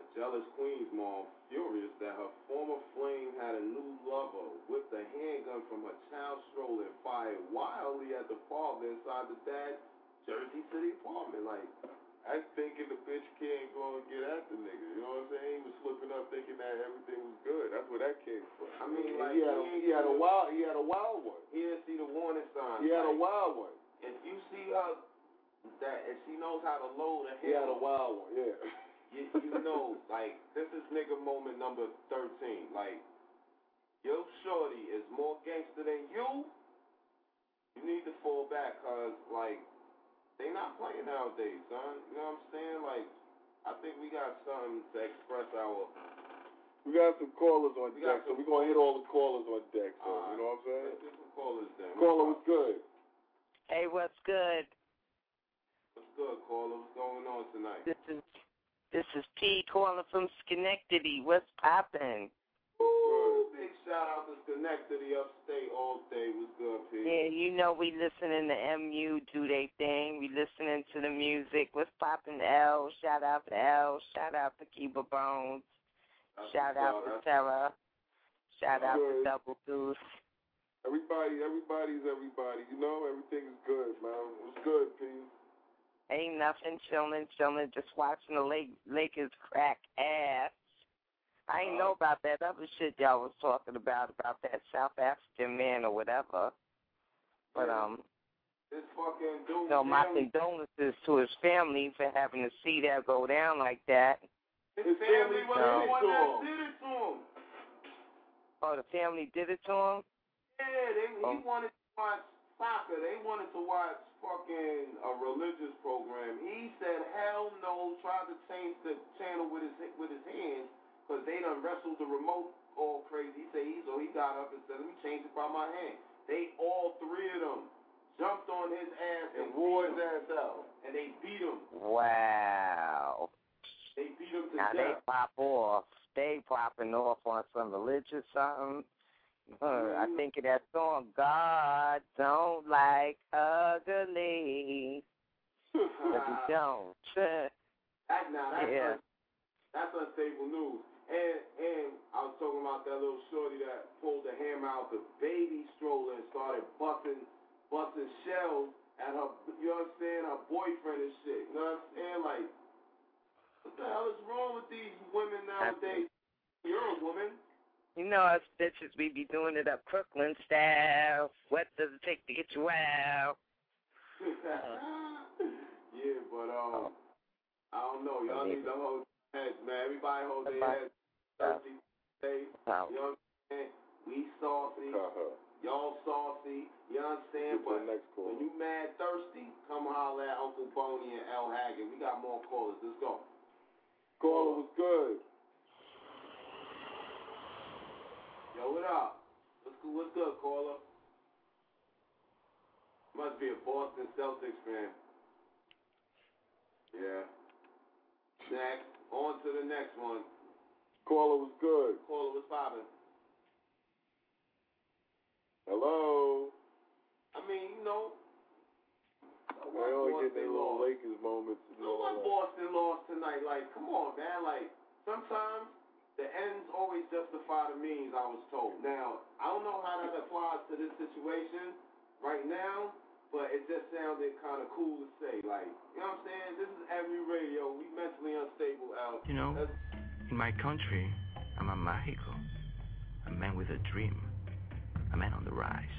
[SPEAKER 2] A jealous queen's mom furious that her former flame had a new lover whipped a handgun from her child stroller and fired wildly at the father inside the dad's Jersey City apartment. Like
[SPEAKER 7] I'm thinking the bitch can't go and get at the nigga. You know what I'm saying? He was flipping up thinking that everything was good. That's where that came from.
[SPEAKER 2] I mean,
[SPEAKER 7] And
[SPEAKER 2] like,
[SPEAKER 7] he had, a,
[SPEAKER 2] he
[SPEAKER 7] he had a wild, he had a wild one.
[SPEAKER 2] He didn't see the warning signs.
[SPEAKER 7] He had a wild one.
[SPEAKER 2] If you see her, that if she knows how to load a
[SPEAKER 7] He had a wild one. Yeah.
[SPEAKER 2] you, you know, like this is nigga moment number thirteen. Like, yo, shorty is more gangster than you. You need to fall back, cause like they not playing nowadays, son. You know what I'm saying? Like, I think we got something to express our.
[SPEAKER 7] We got some callers on
[SPEAKER 2] We
[SPEAKER 7] deck, so we're gonna hit all the callers on deck. So
[SPEAKER 2] Alright.
[SPEAKER 7] you know what I'm saying?
[SPEAKER 2] Let's get some callers then.
[SPEAKER 7] Caller was good.
[SPEAKER 19] Hey, what's good?
[SPEAKER 2] What's good, caller? What's going on tonight?
[SPEAKER 19] This is this is P calling from Schenectady. What's poppin'?
[SPEAKER 2] Big shout out to Schenectady upstate all day. What's good, P?
[SPEAKER 19] Yeah, you know we listening to MU do they thing. We listening to the music. What's poppin', L? Shout out to L. Shout out to Kiba Bones.
[SPEAKER 2] That's
[SPEAKER 19] Shout out to Terra. Shout out to Double Deuce.
[SPEAKER 7] Everybody, everybody's everybody. You know, everything's good, man. What's good, P?
[SPEAKER 19] Ain't nothing chillin', chillin', just watching the Lake, Lakers crack ass. I ain't know about that other shit y'all was talking about, about that South African man or whatever. But, um,
[SPEAKER 2] This fucking dude.
[SPEAKER 19] you know, my condolences to his family for having to see that go down like that.
[SPEAKER 2] his
[SPEAKER 7] his
[SPEAKER 2] family
[SPEAKER 7] family
[SPEAKER 2] was the one that did it to him.
[SPEAKER 19] Oh, the family did it to him?
[SPEAKER 2] Yeah, they, he
[SPEAKER 19] Oh.
[SPEAKER 2] wanted to watch soccer. They wanted to watch fucking a religious program. He said, hell no. Tried to change the channel with his with his hands because they done wrestled the remote all crazy. He said, he, so he got up and said, let me change it by my hand. They all three of them jumped on his ass
[SPEAKER 7] And
[SPEAKER 2] and,
[SPEAKER 7] wore his ass out.
[SPEAKER 2] And they beat him.
[SPEAKER 19] Wow.
[SPEAKER 2] They beat him to
[SPEAKER 19] Now they
[SPEAKER 2] death.
[SPEAKER 19] pop off. They popping off on some religious something. I mm-hmm. think of that song, God don't like ugly. But he don't.
[SPEAKER 2] That, now, that's,
[SPEAKER 19] Yeah.
[SPEAKER 2] un- that's unstable news. And and I was talking about that little shorty that pulled the hammer out the baby stroller and started busting busting shells at her you know what I'm saying, her boyfriend and shit. You know what I'm saying? Like what the hell is wrong with these women nowadays? You're a woman.
[SPEAKER 19] You know us bitches, we be doing it up Crooklyn style. What does it take to get you out?
[SPEAKER 2] yeah, but um I don't know. Y'all need to hold heads, man. Everybody hold their heads. Thirsty, safe.
[SPEAKER 19] Wow.
[SPEAKER 2] You know what I'm saying? We saucy.
[SPEAKER 7] Uh-huh.
[SPEAKER 2] Y'all saucy. You understand?
[SPEAKER 7] Get to the
[SPEAKER 2] But
[SPEAKER 7] call.
[SPEAKER 2] when you mad thirsty, come holler at Uncle Boney and L Haggard. We got more callers. Let's go.
[SPEAKER 7] Caller was good.
[SPEAKER 2] Yo, what up? What's good? What's good, caller? Must be a Boston Celtics fan. Yeah. Next. On to the next one.
[SPEAKER 7] Caller was good.
[SPEAKER 2] Caller, was poppin'?
[SPEAKER 7] Hello.
[SPEAKER 2] I mean, you know.
[SPEAKER 7] They only get their little
[SPEAKER 2] lost?
[SPEAKER 7] Lakers moments. and
[SPEAKER 2] So
[SPEAKER 7] all
[SPEAKER 2] what
[SPEAKER 7] that.
[SPEAKER 2] Boston lost tonight? Like, come on, man. Like, sometimes the ends always justify the means, I was told. Now, I don't know how that applies to this situation right now, but it just sounded kind of cool to say. Like, you know what I'm saying? This is every radio. We mentally unstable out.
[SPEAKER 20] You know, in my country, I'm a Mexico, a man with a dream, a man on the rise,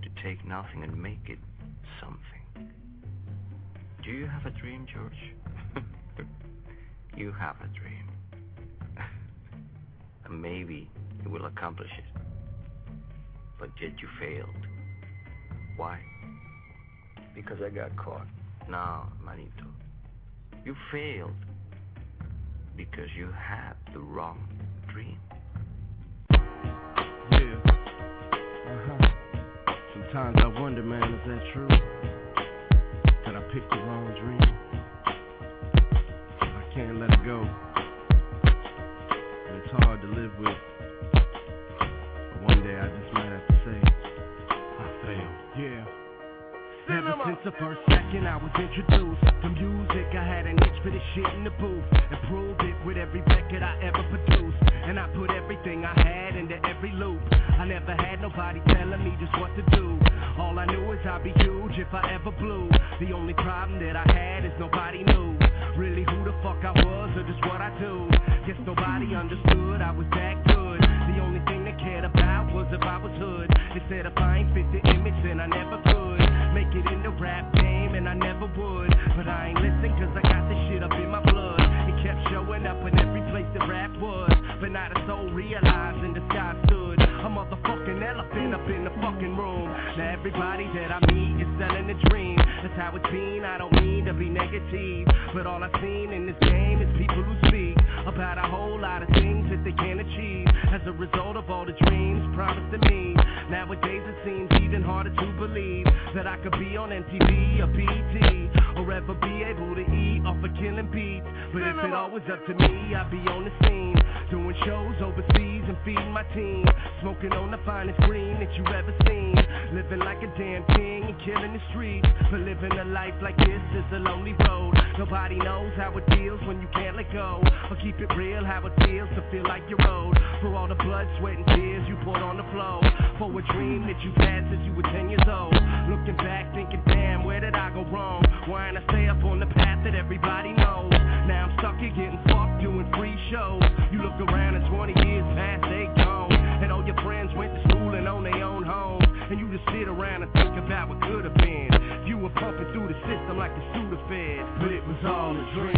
[SPEAKER 20] to take nothing and make it something. Do you have a dream, George? you have a dream. and maybe you will accomplish it. But yet you failed. Why? Because I got caught. No, Manito. You failed because you had the wrong dream.
[SPEAKER 14] Yeah. Uh-huh. Sometimes I wonder, man, is that true? That I picked the wrong dream? I can't let it go. And it's hard to live with. The first second I was introduced to music, I had an itch for this shit in the booth and proved it with every record I ever produced. And I put everything I had into every loop. I never had nobody telling me just what to do. All I knew is I'd be huge if I ever blew. The only problem that I had is nobody knew really who the fuck I
[SPEAKER 4] was or just what I do. Guess nobody understood I was that good. The only thing they cared about was if I was hood. They said I ain't fit the image, then I never could make it in the rap game, and I never would. But I ain't listen, cause I got this shit up in my blood. It kept showing up in every place that rap was. But not a soul realized in the sky stood. A motherfucking elephant up in the fucking room. Now everybody that I meet is selling a dream. That's how it's been. I don't mean to be negative. But all I've seen in this game is people who speak about a whole lot of things that they can't achieve. As a result of all the dreams promised to me. Nowadays it seems even harder to believe that I could be on MTV or BT or ever be able to eat off of killing beats. But if it all was up to me, I'd be on the scene, doing shows overseas and feeding my team, smoking on the finest green that you ever seen, living like a damn king and killing the streets. But living a life like this is a lonely road. Nobody knows how it feels when you can't let go, or keep it real how it feels to feel like you're old. for all the blood, sweat, and tears you poured on the floor for a dream that you've had since you were 10 years old. Looking back, thinking, damn, where did I go wrong? Why ain't I stay up on the path that everybody knows? Now I'm stuck here getting fucked doing free shows. You look around and 20 years sit around and think about what could have been. You were pumping through the system like the Sudafed, but it was all a dream.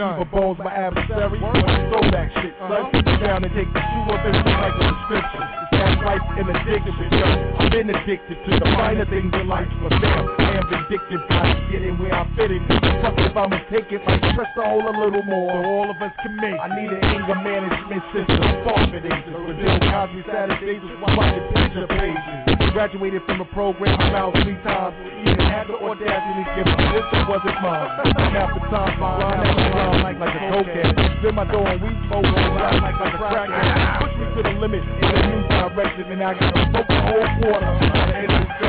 [SPEAKER 21] None. For bones, my adversary, want to throw that shit, uh-huh. son. Sit down and take the shoe off and like a prescription. That's life and addiction, yo. I've been addicted to the finer things in life, but damn, I vindictive, gotta get in where I fit in. Fuck if I'ma take it, like stress the hole a little more. All of us can make. I need an anger management system, forfeiting. So the Bill Cosby Saturdays was watching picture pages. Graduated from a program about three times. Even had the audacity to give a it wasn't mine. And after time, my grind never grind like, like a cokehead. Spin my door and we smoke on like, like a crackhead. Push me to the limit in a new direction, and I gotta smoke the whole quarter.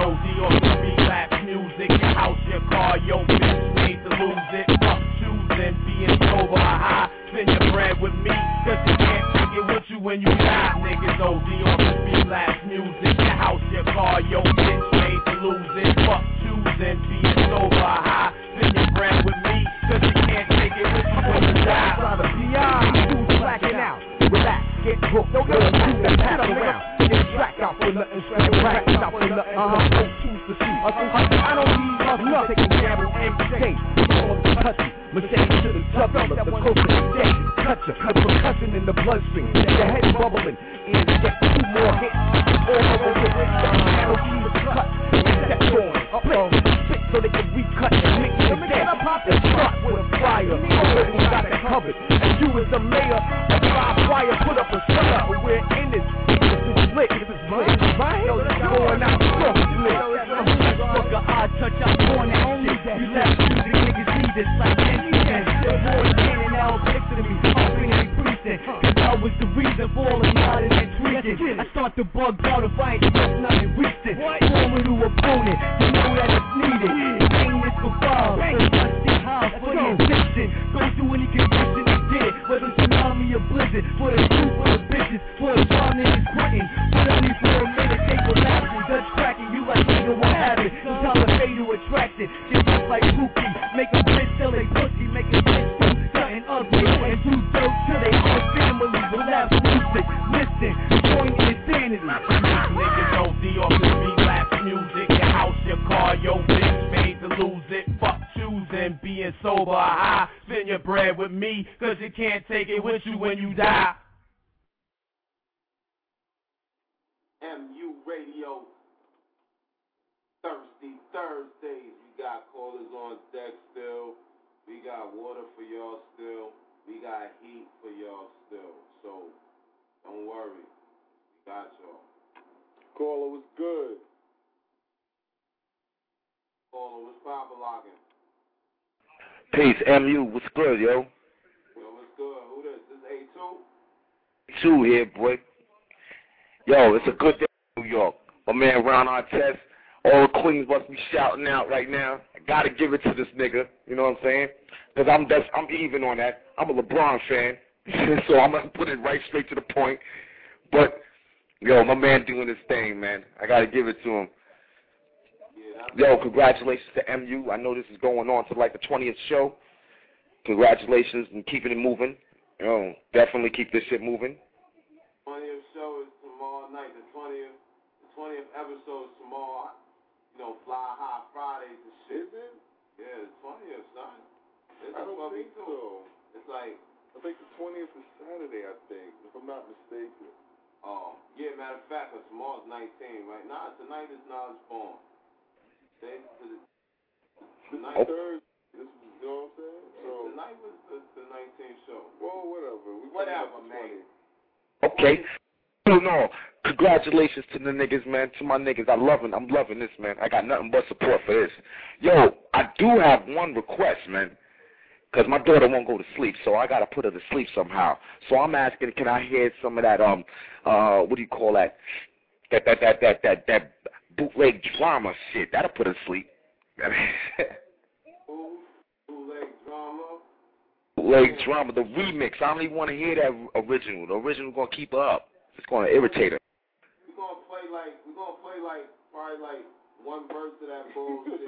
[SPEAKER 5] OD off the relapse music. Your house, your car, your bitch made to lose it. Fuck choosing, being sober high. Spend your bread with me, cause you can't take it with you when you die. Niggas OD off the relapse music. Your house, your car, your bitch made to lose it. Fuck choosing, being sober high. Spend your bread with me, cause you can't take it with you when you die.
[SPEAKER 4] blacking out. Relax, get don't get a that pass around. Get track out for nothing, straight rack out for nothing. Uh-huh, choose to see. I don't need nothing, take a gamble every day. All the touchy, Mercedes to the the coast of the day. Cut you, cut percussion in the bloodstream. Your head bubbling, and get two more hits. All over the wrist, the melody is cut. Step on, play, spit so they can recut and mix it again. Let's start with a flyer. Already got it
[SPEAKER 5] covered. And you as the mayor Wire put up a shut up. But we're in this. This is lit. This is lit. My hell's going out. Lit. I'm fuck a odd touch. I'm born that shit. You left music niggas need this like. The boys standing out picture me. Hoping to be preaching. Cause I was the reason for all the nodding and tweaking. I start to bug out if I ain't just nothing recent. Formidable opponent. You know that it's needed. Ain't this for five. Let's get high for the addiction. Go through any condition tsunami or blizzard. For the truth for the bitches. For the time niggas quitting. Suddenly for a minute they collapsing. Dutch cracking. You like nigga what happened? No time to fade to attraction. Just look like Pookie. Make a
[SPEAKER 4] being sober or high. Spend your bread with me, cause you can't take it with you when you die.
[SPEAKER 2] MU Radio. Thirsty Thursdays. We got callers on deck still. We got water for y'all still. We got heat for y'all still. So don't worry. We got y'all.
[SPEAKER 7] Caller was good.
[SPEAKER 2] Caller, what's poppin' locking?
[SPEAKER 22] Peace, MU. What's good, yo?
[SPEAKER 2] Yo, what's good? Who this? This A2?
[SPEAKER 22] A2 here, boy. Yo, it's a good day in New York. My man Ron Artest, all the queens must be shouting out right now. I gotta give it to this nigga. You know what I'm saying? Cause I'm that's, I'm even on that. I'm a LeBron fan, so I'm gonna put it right straight to the point. But yo, my man doing his thing, man. I gotta give it to him. Yo, congratulations to MU. I know this is going on to like the 20th show. Congratulations and keeping it moving. Yo, definitely keep this shit moving.
[SPEAKER 2] 20th show is tomorrow night. The 20th, the 20th episode is tomorrow. You know, Fly High Fridays and shit.
[SPEAKER 7] Is it?
[SPEAKER 2] Yeah, the 20th, son. It's
[SPEAKER 7] I don't think so.
[SPEAKER 2] It's like,
[SPEAKER 7] I think the 20th is Saturday, I think, if I'm not mistaken.
[SPEAKER 2] oh, yeah, matter of fact, 'cause tomorrow's 19, right? Nah, tonight is Nas born. They, the, tonight,
[SPEAKER 22] Oh.
[SPEAKER 7] Thursday, this is, you know what I'm saying? So,
[SPEAKER 2] tonight was the, the 19th show.
[SPEAKER 7] well, whatever. We
[SPEAKER 2] Whatever, man.
[SPEAKER 22] Okay. No, no. Congratulations to the niggas, man. To my niggas. I loving I'm loving this, man. I got nothing but support for this. Yo, I do have one request, man. Cause my daughter won't go to sleep, so I gotta put her to sleep somehow. So I'm asking, can I hear some of that um uh what do you call that? That that that that that that bootleg drama shit. That'll put her to sleep.
[SPEAKER 2] Bootleg drama.
[SPEAKER 22] bootleg drama, the remix. I don't even want to hear that original. The original gonna keep her up. It's gonna irritate her.
[SPEAKER 2] We're gonna play like, we're gonna play like, probably like one verse of that bullshit.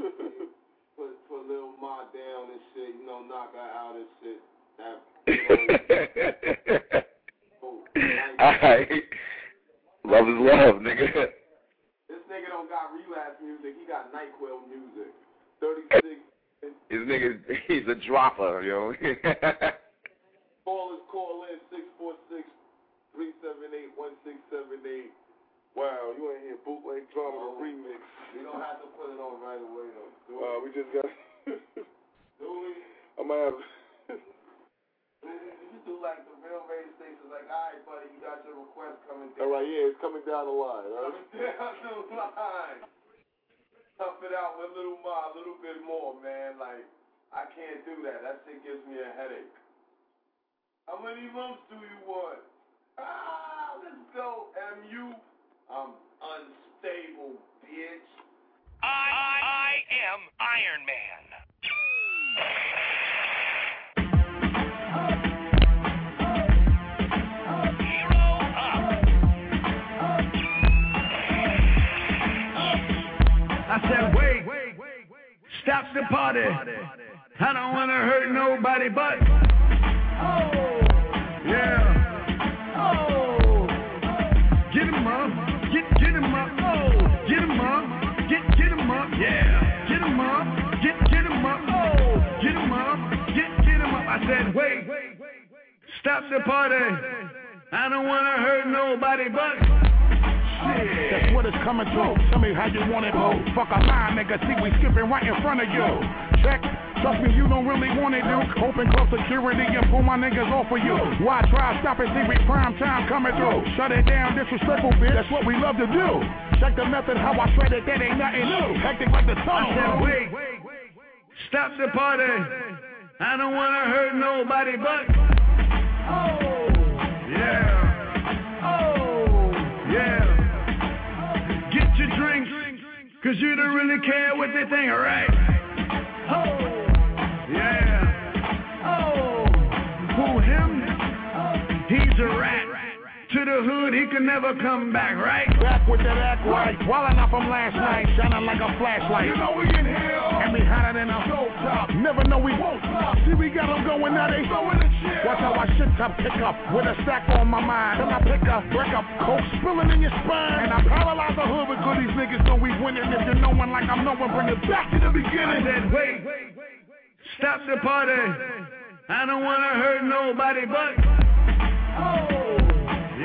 [SPEAKER 2] put, put Lil Ma down and shit, you know, knock her out and shit. That,
[SPEAKER 22] Alright. Love is love, nigga.
[SPEAKER 2] This nigga don't got relapse music, he got NyQuil music. 36
[SPEAKER 22] His nigga, he's a dropper, yo.
[SPEAKER 2] Callers call in 646 378 1678.
[SPEAKER 7] Wow, you ain't hear bootleg drama
[SPEAKER 2] Oh.
[SPEAKER 7] remix.
[SPEAKER 2] We don't have to put it on right away though. Do
[SPEAKER 7] Uh, we just got.
[SPEAKER 2] Do we?
[SPEAKER 7] I might have.
[SPEAKER 2] You do like the real radio stations, like, all right, buddy, you got your request coming
[SPEAKER 7] All
[SPEAKER 2] down.
[SPEAKER 7] right, yeah, it's coming down the line. All right?
[SPEAKER 2] Coming down the line. Tough it out with Little Ma a little bit more, man. Like, I can't do that. That shit gives me a headache. How many months do you want? Ah, let's go, MU. I'm unstable, bitch.
[SPEAKER 23] I, I, I am Iron Man.
[SPEAKER 24] I said, wait, stop the party. I don't wanna hurt nobody but. Oh, yeah. Oh, get him up, get get him up, oh, get him up, get get him up, yeah. Get him up, get get him up, oh, get him up, get get him up. I said, wait, stop the party. I don't wanna hurt nobody but.
[SPEAKER 25] That's what it's coming to. Tell me how you want it, ho. Fuck a line, nigga. See, we skipping right in front of you. Check. Trust me, you don't really want it, dude. Open close security and pull my niggas off of you. Why try stop it? See, we prime time coming through. Shut it down, disrespectful bitch. That's what we love to do. Check the method, how I shred it, that ain't nothing new. Hectic like the tunnel.
[SPEAKER 24] I said, wait, stop the party. I don't wanna hurt nobody but. Oh, yeah. Cause you don't really care what they think, alright? Oh, yeah. Oh, who him? Oh. He's a rat. To the hood, he can never come back, right?
[SPEAKER 25] Back with that act right. Wildin' out from last night, shining like a flashlight.
[SPEAKER 24] You know we in here.
[SPEAKER 25] And we hotter than a stove top. Never know we won't stop. See, we got them going now, they throwing the shit. Watch how I shit top pick up with a stack on my mind. Till I pick up, break up, coke spilling in your spine. And I paralyze the hood with goodies, niggas, so we winning. If you're knowing like I'm knowing, bring it back to the beginning.
[SPEAKER 24] I said, wait, stop the party. I don't wanna hurt nobody but. Oh.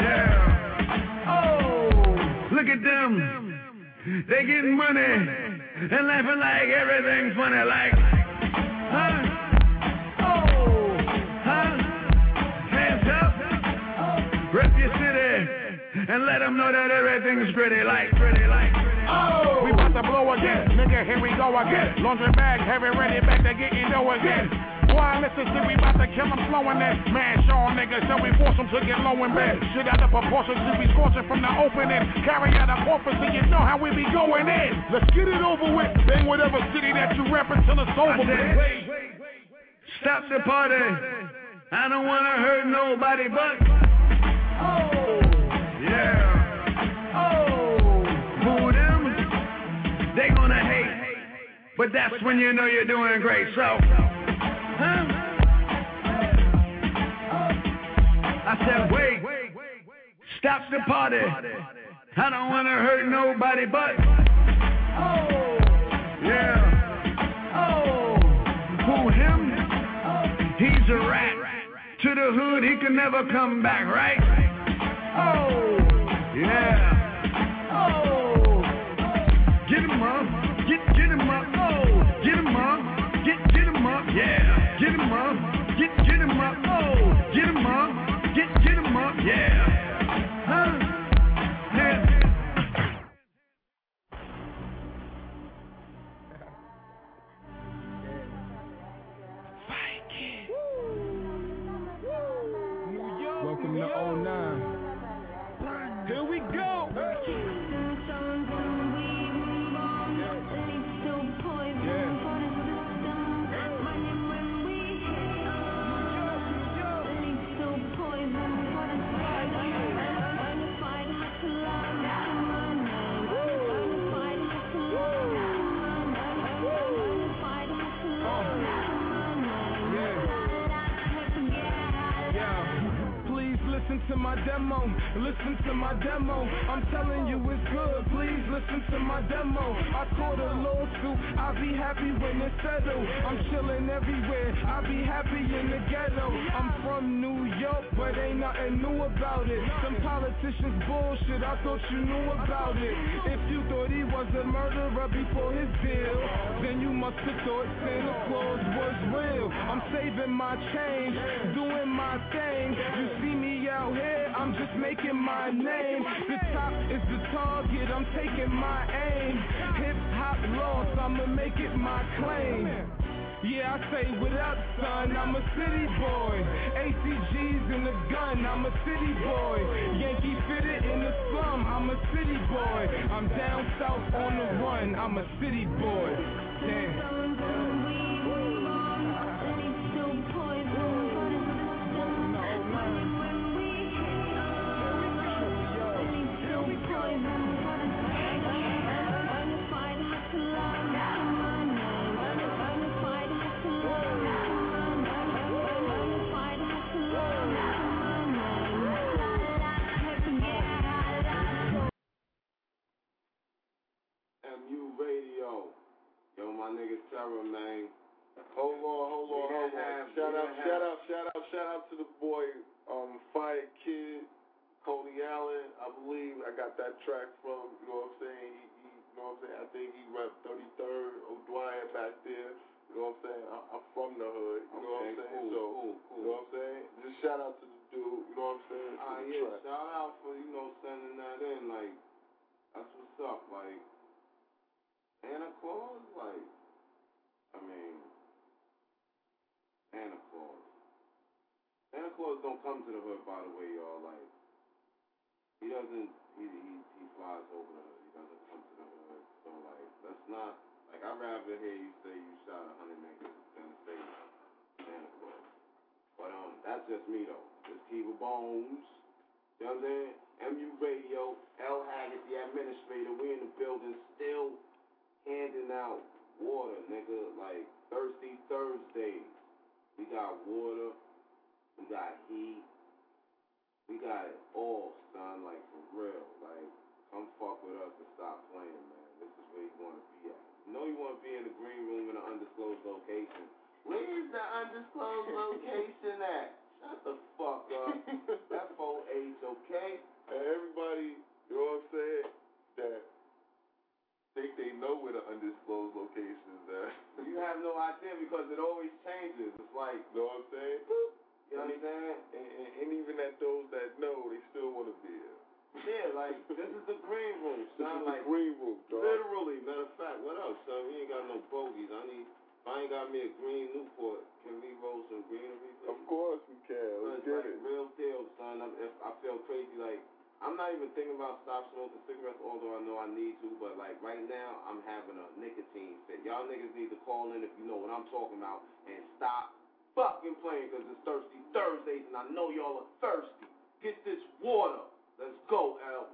[SPEAKER 24] Oh, yeah. Oh, look at them. They getting money and laughing like everything's funny, like, huh? Oh. Hands up, rep your city, and let them know that everything's pretty, like, pretty, like.
[SPEAKER 25] Oh, we about to blow again. Nigga, here we go again. Laundry bag, heavy ready, back to getting dough again. Boy, listen, see, we about to kill them flowing that. Man, show 'em niggas, we force them to get low. Shit out of proportion, we scorching from the opening. Carry out a you know how we be going in. Let's get it over with. Bang whatever city that you rap until it's over,
[SPEAKER 24] I said,
[SPEAKER 25] man.
[SPEAKER 24] wait, stop the party. I don't wanna hurt nobody but. Oh, yeah. Oh? They gonna hate, but that's when you know you're doing great. So, I said, wait, stop the party. I don't wanna hurt nobody but. Oh, yeah. Oh, who him? He's a rat. To the hood, he can never come back, right? Oh, yeah. Oh, get him up, get him up, get get him up. Yeah.
[SPEAKER 26] To my demo. Listen to my demo. I'm telling you it's good. Please listen to my demo. I caught a lawsuit. I'll be happy when it's settled. I'm chilling everywhere. I'll be happy in the ghetto. I'm from New York, but ain't nothing new about it. Some politicians bullshit. I thought you knew about it. If you thought he was a murderer before his deal, then you must have thought Santa Claus was real. I'm saving my change, doing my thing. You see me out here, I'm just making my name. The top is the target, I'm taking my aim. Hip hop lost, I'ma make it my claim. Yeah, I say what up, son, I'm a city boy. ACG's in the gun, I'm a city boy. Yankee fitted in the slum, I'm a city boy. I'm down south on the run, I'm a city boy. Damn.
[SPEAKER 2] Yo, nigga Terror, man.
[SPEAKER 7] Hold on, hold on, hold on. Shout out, shout out, shout out, shout out to the boy, um, Fire Kid, Coney Allen. I believe I got that track from, you know what I'm saying? He, he, you know what I'm saying? I think he rep 33rd, O'Dwyer back there. You know what I'm saying? I, I'm from the hood. You know what I'm saying?
[SPEAKER 2] cool,
[SPEAKER 7] so,
[SPEAKER 2] cool, cool.
[SPEAKER 7] you know what I'm saying? Just shout out to the dude. You know what I'm saying?
[SPEAKER 2] Ah,
[SPEAKER 7] the
[SPEAKER 2] yeah,
[SPEAKER 7] track.
[SPEAKER 2] shout out for, you know, sending that in. Like, that's what's up. Like, Santa Claus, like, I mean, Santa Claus. Santa Claus don't come to the hood, by the way, y'all. Like, he doesn't, he, he, he flies over the hood. He doesn't come to the hood. So, like, let's not, like, I'd rather hear you say you shot a hundred niggas than say Santa Claus. But, um, that's just me, though. Just Kiva Bones. You know what I'm saying? MU Radio, L Haggett, the administrator. We in the building still handing out water, nigga. Like Thirsty Thursdays. We got water. We got heat. We got it all, son. Like for real. Like come fuck with us and stop playing, man. This is where you want to be at. You know you want to be in the green room in an undisclosed location. Where's the undisclosed location at? Shut the fuck up. That's 4H, okay?
[SPEAKER 7] Everybody, you know what I'm saying? That think they know where the undisclosed location is at.
[SPEAKER 2] You have no idea because it always changes. It's like,
[SPEAKER 7] you know what I'm saying?
[SPEAKER 2] You know what I'm saying?
[SPEAKER 7] And, and, and even at those that know, they still want to be here.
[SPEAKER 2] Yeah, like, this is the green room,
[SPEAKER 7] This
[SPEAKER 2] son.
[SPEAKER 7] is
[SPEAKER 2] like,
[SPEAKER 7] the green room, dog.
[SPEAKER 2] literally, matter of fact, what else, son? We ain't got no bogeys. I need, if I ain't got me a green Newport, can we roll some greenery? please?
[SPEAKER 7] Of course we can. Let's get
[SPEAKER 2] like
[SPEAKER 7] it.
[SPEAKER 2] real deal, son. I, if I feel crazy, like I'm not even thinking about stop smoking cigarettes, although I know I need to. But like right now, I'm having a nicotine fit. Y'all niggas need to call in if you know what I'm talking about and stop fucking playing because it's thirsty Thursdays and I know y'all are thirsty. Get this water. Let's go, L.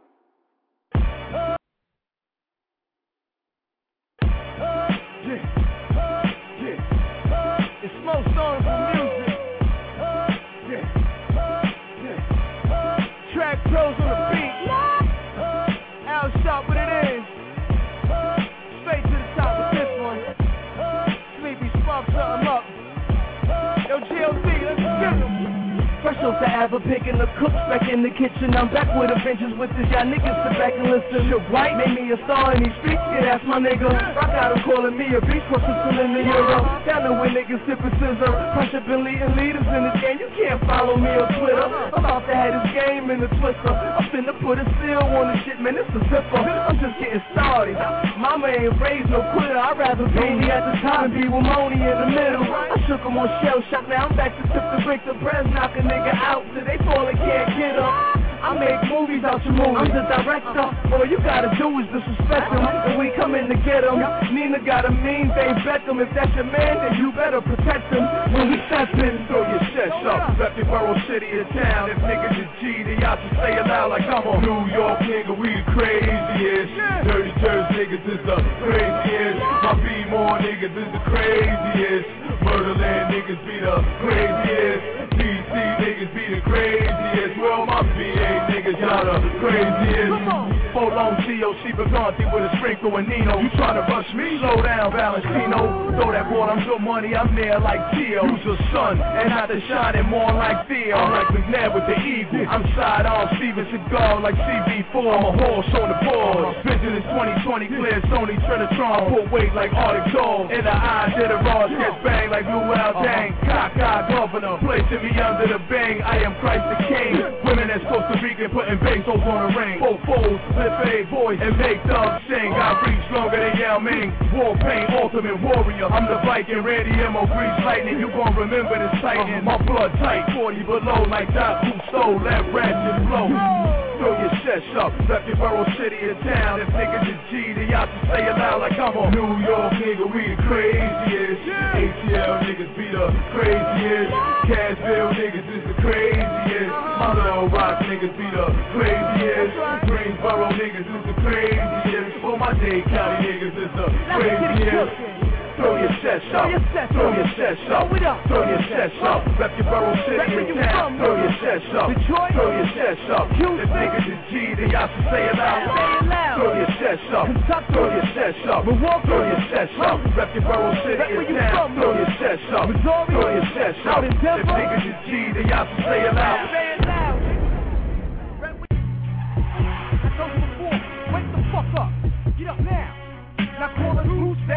[SPEAKER 3] Off the Ava picking the cooks back in the kitchen. I'm back with a vengeance with this. Y'all niggas sit back and listen. Shit, white made me a star in these streets. Yeah, that's my nigga. Rock out him calling me a beast. What's still in the euro? Down way niggas sipping scissor. Pressure been leading leaders in this game. You can't follow me on Twitter. I'm about to have this game in the twister. I'm finna put a seal on the shit, man. It's a zipper. I'm just getting started. Mama ain't raised no quitter. I'd rather be me at the top and be with Moni in the middle. I shook him on shell shock. Now I'm back to tip the brick. The breath knock a out till they fall and can't get up. I make movies out your movies. I'm the director. All you gotta do is disrespect him. And we come in to get him. Nina got a mean Dave Beckham. If that's your man, then you better protect him. When we step in, throw your shit up. Rep your borough, city, or town. If niggas is G, they out to say it loud like I'm a New York nigga. We the craziest. Dirty Jersey niggas is the craziest. My B-more niggas is the craziest. Murderland niggas be the craziest. DC niggas be the craziest. Well, my VA niggas, y'all the craziest. Full on COC Bagante with a sprinkle and Nino. You tryna rush me? Slow down, Valentino. Throw that ball, I'm so money, I'm there like Tio. Who's the sun, and not the shining more like Theo. I'm like McNabb with the eagle. I'm side on Steven Seagal like CB4. I'm a horse on the board. Vision is 2020 clear, Sony Trinitron. Put weight like Arctic Dog. In the eyes, of the Ross gets bang like Blue Al Dang. Uh-huh. Cock eye governor, placing me under the bang. I am Christ the King. Women that's Costa Rican putting pesos on the ring. Four foes, flip and make thugs sing. I reach longer than Yao Ming. War paint, ultimate warrior. I'm the Viking, Randy Emo, grease lightning. You gon' remember this sighting. My blood tight, 40 below like that who stole that ratchet flow. Throw your chest up, left your borough, city, or town. If niggas is G, they out to say it loud like I'm a New York nigga. We the craziest. ATL niggas be the craziest. Cashville niggas is the craziest. My little rock niggas be the craziest. Greensboro niggas is the craziest. All my Dade County niggas is the craziest. Throw your chest up, throw your chest up, throw your chest up. Rep your borough, city, and town. Throw your chest up, throw your chest up. If niggas is G, they out to say it loud. Throw your chest up, throw your chest up, throw your chest up. Rep your borough, city, and town. Throw your chest up, throw your chest up. If niggas is G, they out to say it loud.
[SPEAKER 27] Wake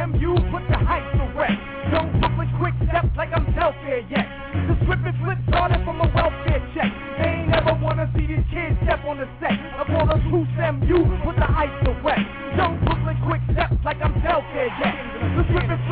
[SPEAKER 27] MU, put the hype to rest. Don't
[SPEAKER 5] fuck with quick steps like I'm welfare yet. The script is on it from a welfare check. They ain't ever wanna see these kids step on the set. Of all the
[SPEAKER 4] true MU, put
[SPEAKER 5] the hype to rest. Don't fuck with quick steps like I'm welfare yet. The
[SPEAKER 21] script is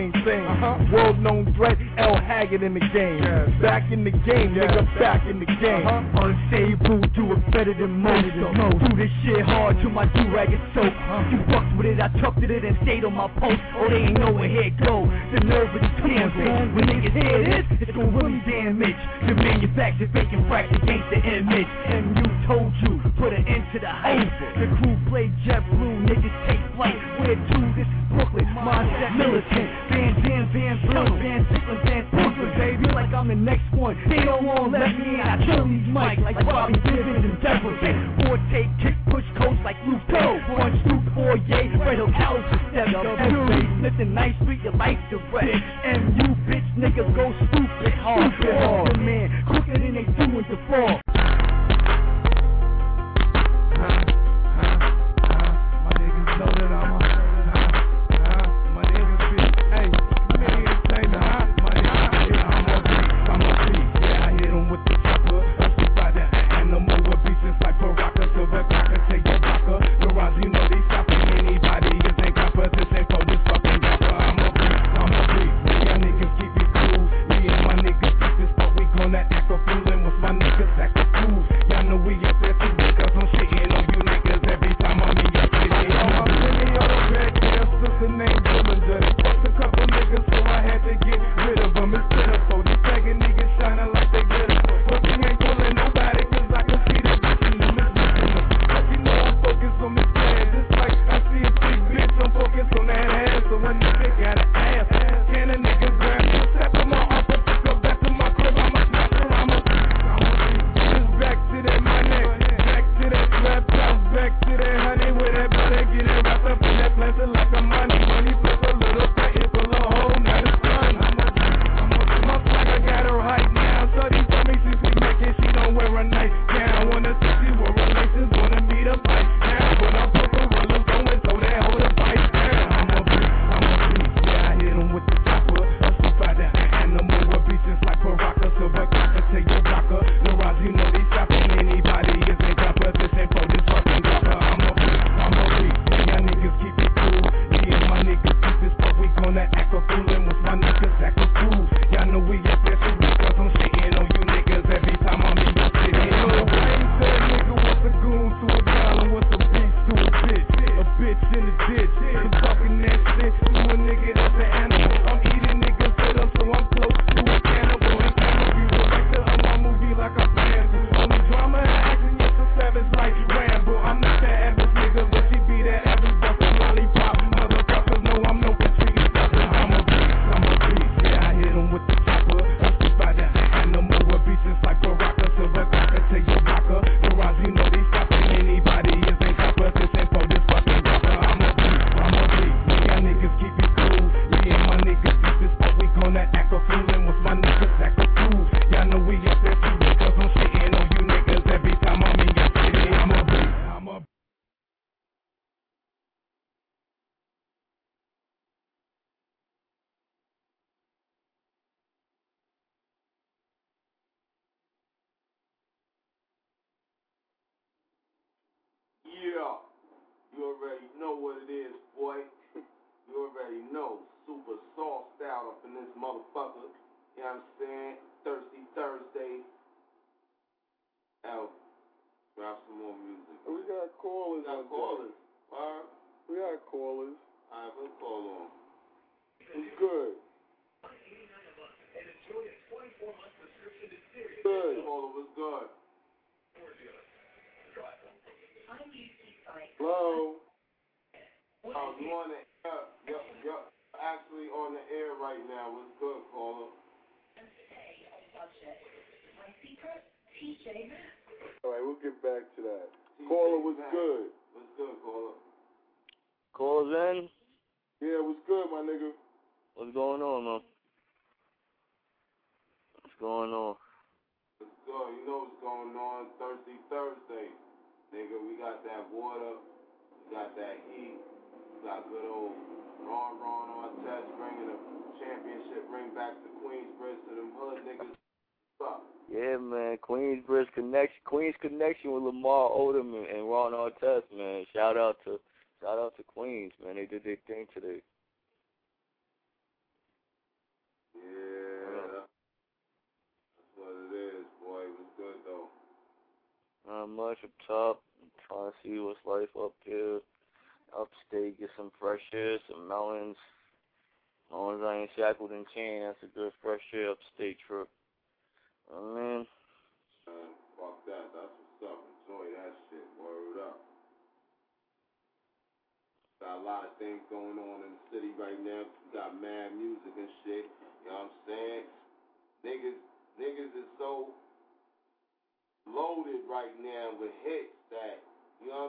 [SPEAKER 21] same thing. Uh-huh. World known threat, L Haggard in the game. Back in the game, nigga, back in the game.
[SPEAKER 5] Uh-huh. Do it better than most. Most. Do this shit hard till my do rag is soaked. Uh-huh. You fucked with it, I tucked it and stayed on my post. Oh, they ain't know where it go. The nerve of the damage. When niggas hear this, it's gonna really damage. The manufacturer faking fraction against the image. And you told you, put an end to the hype. The crew played JetBlue, niggas take flight. Where to this Brooklyn. Mindset militant. Van Dam, Van Bruno, Van Zicklin, Van Brooklyn, baby. Like I'm the next one. They don't want to let me in. I kill these mic like Bobby Gibbons and Devil. Four take kick, push coast like Luke Go. Punch Luke or yay. Red Hook House. Step up. Fury. Nice, treat your life to rest. MU bitch niggas go stupid. Hard, hard. man. Quicker than they doing in the fall.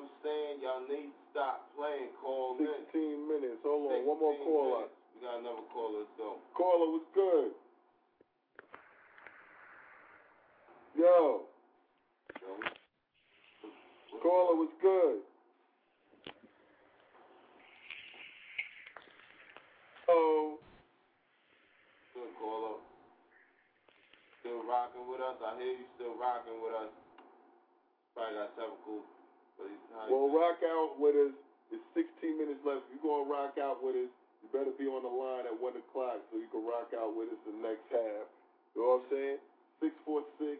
[SPEAKER 2] I'm saying? Y'all need to stop playing. Call
[SPEAKER 7] 16
[SPEAKER 2] in.
[SPEAKER 7] minutes. Hold on. One more caller.
[SPEAKER 2] minutes. We got another caller, so.
[SPEAKER 7] Caller was good. Yo. Caller was good. Oh.
[SPEAKER 2] Good caller. Still rocking with us. I hear you still rocking with us. Probably got typical. But he's how you
[SPEAKER 7] Well, rock out with us. It's 16 minutes left. If you're going to rock out with us, you better be on the line at 1 o'clock so you can rock out with us the next half. You know what I'm saying? 646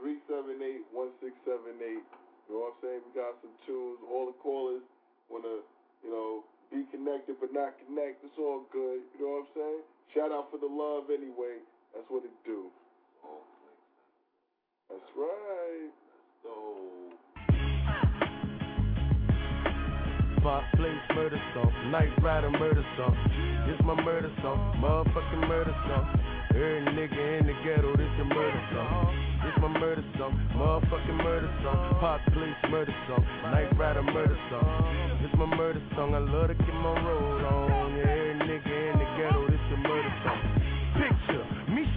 [SPEAKER 7] 378 1678. You know what I'm saying? We got some tunes. All the callers want to, you know, be connected but not connect. It's all good. You know what I'm saying? Shout out for the love anyway. That's what it do. That's right.
[SPEAKER 2] So.
[SPEAKER 3] Pop place murder song, night rider murder song. This my murder song, motherfucking murder song. Every nigga in the ghetto, this a murder song. This my murder song, motherfucking murder song. Pop place murder song, night rider murder song. This my murder song, I love to keep my roll on. Every nigga in the ghetto, this a murder song. Picture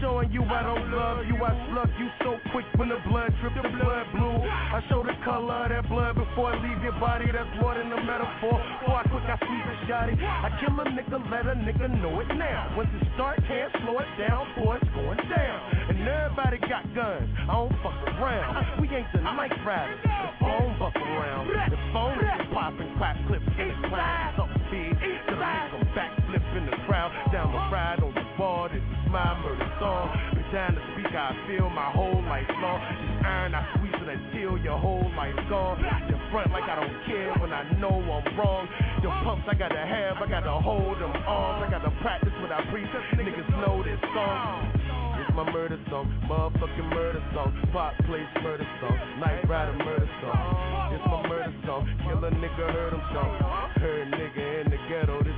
[SPEAKER 3] showing you I don't love you, I slug you so quick when the blood drip, the blood blue. I show the color of that blood before I leave your body, that's more than a metaphor. Before I quick, I sweep a shotty. I kill a nigga, let a nigga know it now. Once it start, can't slow it down, boy, it's going down. And everybody got guns, I don't fuck around. We ain't the night riders, the phone buck around. The phone is popping, clap clips in the cloud. Something big, till I make backflip in the crowd. Down the ride on my murder song. To speak I feel my whole life long. This iron, I squeeze it until your whole life's gone. You front like I don't care when I know I'm wrong. Your pumps I gotta have, I gotta hold them arms. I gotta practice what I preach. Niggas know this song. It's my murder song, motherfucking murder song. Pop place murder song, night rider murder song. It's my murder song, kill a nigga, heard him song. Heard nigga in the ghetto, this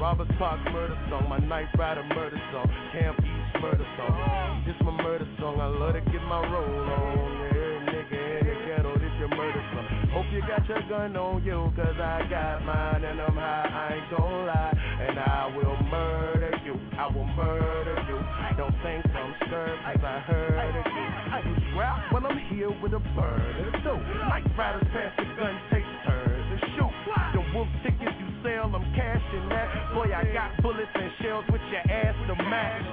[SPEAKER 3] Roberts Park murder song, my Night Rider murder song, Camp East murder song. This my murder song, I love to get my roll on. Yeah, nigga in the ghetto, this your murder song. Hope you got your gun on you, cause I got mine and I'm high, I ain't gon' lie. And I will murder you, I will murder you. Don't think I'm scared, cause I heard of you. You scrap when I'm here with a bird or two. Night riders pass the gun,
[SPEAKER 4] Boy, I got bullets and shells with your ass to match.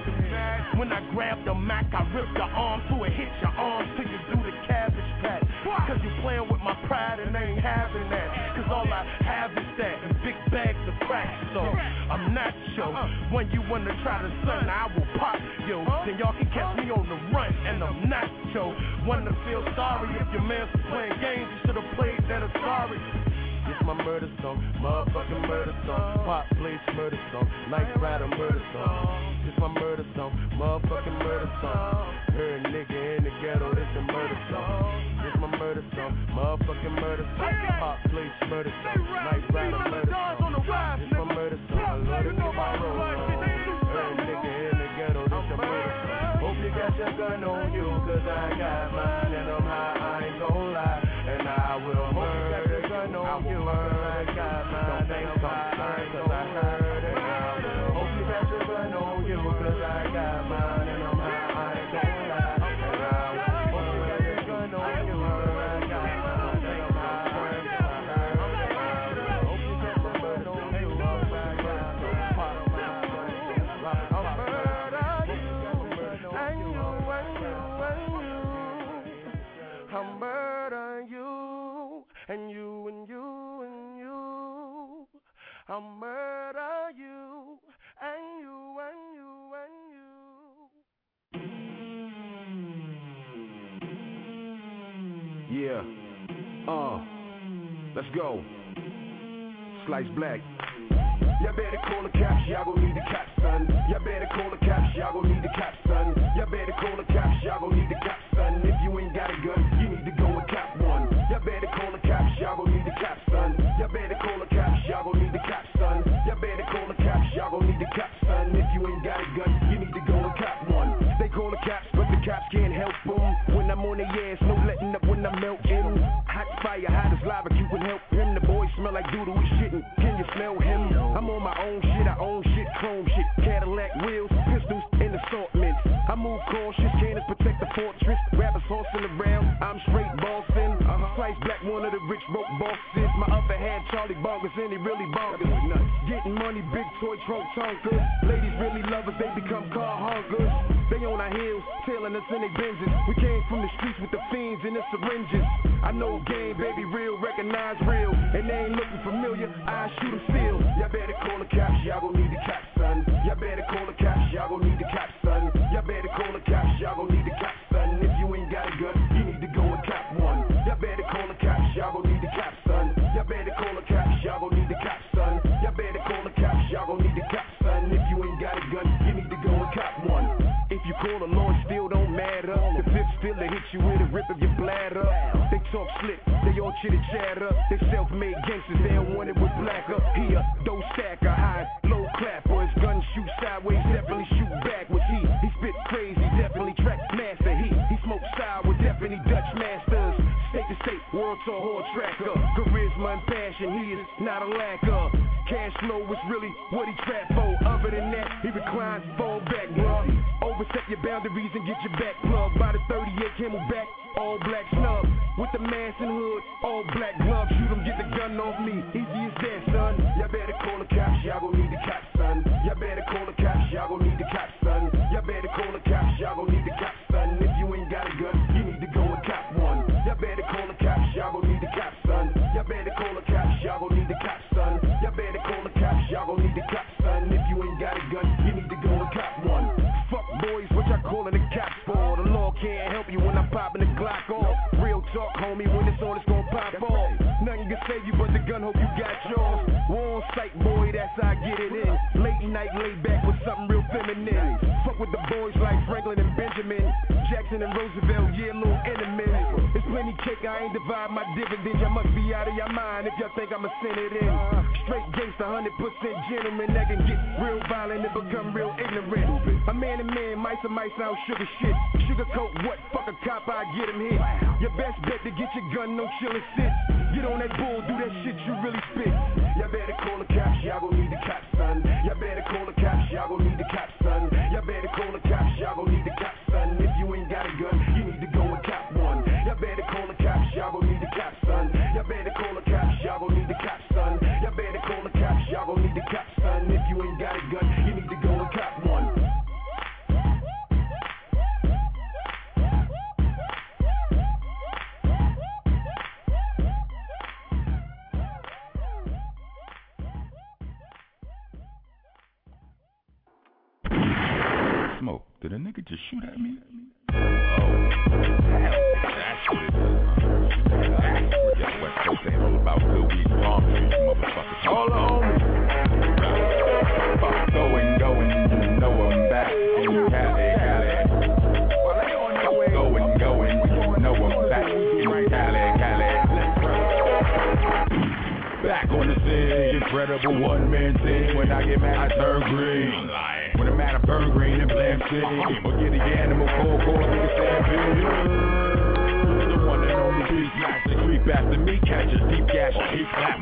[SPEAKER 4] When I grab the Mac, I rip the arm to it, hit your arm till you do the cabbage patch. Cause you playing with my pride and ain't having that. Cause all I have is that and big bags of crack. So I'm not sure when you wanna try to sun, I will pop yo. Then y'all can catch me on the run and I'm not yo. Wanna feel sorry if your man's playing games, you should've played that sorry.
[SPEAKER 3] My murder song, motherfucking murder song. Pop place murder song, night rider murder song. This my murder song, motherfucking murder song. Heard nigga in the ghetto, this a murder song. This my murder song, motherfucking murder song. Pop place murder song, night rider murder song. This my murder song, I love to get my roll. Heard nigga in the ghetto, this a murder song. Hope you got your gun on you, cause I got mine and you, and you, and you. I'll murder you, and you, and you, and you.
[SPEAKER 17] Yeah. Uh. Let's go. Slice black. Y'all better call the cops, y'all gon' need the cops, son. Y'all better call the cops, y'all gon' need the cops, son. Y'all better call the cops, y'all gon' need the cops, son. If you ain't got a gun, better call the cops, y'all gon' need the cops, son. Y'all better call the cops, y'all gon' need the cops, son. If you ain't got a gun, you need to go and cop one. They call the cops, but the cops can't help them. When I'm on their ass, no letting up when I'm melting. Hot fire, hot as lava, you can help him. The boys smell like doodle, we shitting. Can you smell him? I'm on my own shit, I own shit, chrome shit. Cadillac wheels, pistols, and assortments. I move cautious, cannons protect the fortress. Rappers horsing around, I'm straight bossing. Uh-huh. Slice black, one of the rich broke bosses. Charlie Bonkers, and he really bonkers. Getting money, big toy trunk tonkers. Ladies really love us, they become car hungers. They on our heels, tailing us in their Benzes. We came from the streets with the fiends and the syringes. I know game, baby, real, recognize real. And they ain't looking familiar, I shoot them still. Y'all better call the cops, y'all gon' need the cops, son. Y'all better call the cops, y'all gon' need the cops, to hit you with a rip of your bladder. They talk slick, they all chitter chatter. They self-made gangsters, they don't want it with blacker. He a dough stacker, high, low clapper. His gun shoot sideways, definitely shoot backwards. He he spit crazy, definitely track master. He he smoke sour, definitely Dutch masters. State to state, world tour hard tracker. Charisma and passion, he is not a lacker. Cash flow is really what he trap for. Other than that, he reclines, fall back, bruh. Overstep your boundaries and get your back plugged. By the 38 camelback, all black snub. With the mask and hood, all black gloves. Jackson and Roosevelt, yeah, little enemies. It's plenty cake, I ain't divide my dividends. Y'all must be out of your mind if y'all think I'ma send it in. Straight gangster, 100% gentleman that can get real violent and become real ignorant. A man to man, mice to mice out sugar shit. Sugar coat what? Fuck a cop, I get him hit. Your best bet to get your gun, no chillin' sit. Get on that bull, do that shit
[SPEAKER 28] did a nigga just shoot at me? Guess West Coast ain't all about good weed motherfuckers.
[SPEAKER 29] All
[SPEAKER 28] going, going, you know I'm back you back on the scene, incredible one-man team. When I get mad, I turn green. Burn green and blam city. Or get the animal cold, cold, nigga stampede. The one and only beast master, creep after me, catch a deep gash, deep clap.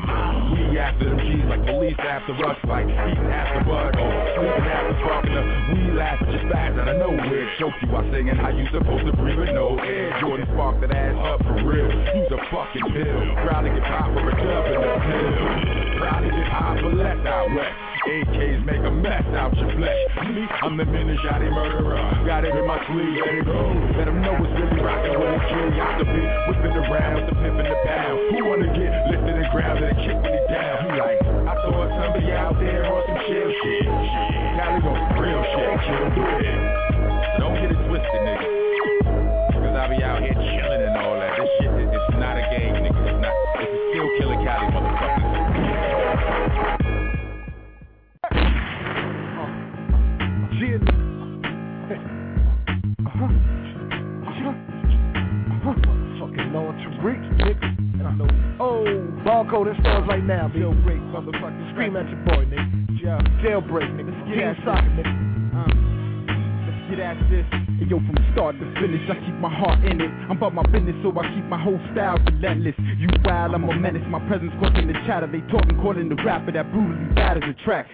[SPEAKER 28] We after them G's like police after us, like eating after bud, or sleeping after fucking up. We laugh just fast out of nowhere. Choke you while singing how you supposed to breathe with no air. Jordan spark that ass up for real. Use a fucking pill. Proud to get popped for a dub in the pill. Proud to get high out west. AKs make a mess out your flesh. Me, I'm the Minajati murderer. Got it in my sleeve, let it go. Let them know it's really rockin' with a curiosity. Whipping around with the pimp in the pound. Who wanna get lifted and grounded and kick when he down? He like, I thought somebody out there on some chill shit. Cali on some real shit, chill big. Don't
[SPEAKER 21] barcode in stores right now, baby. Jailbreak, motherfucker. Scream at your boy, nigga. Yeah. Jailbreak, nigga.
[SPEAKER 5] get
[SPEAKER 21] King
[SPEAKER 5] at
[SPEAKER 21] Soccer, nigga.
[SPEAKER 5] Uh, let's get at this. Hey, yo, from start to finish, I keep my heart in it. I'm about my business, so I keep my whole style relentless. You wild, I'm a menace. My presence causing the chatter. They talking, calling the rapper that brutally batters the track.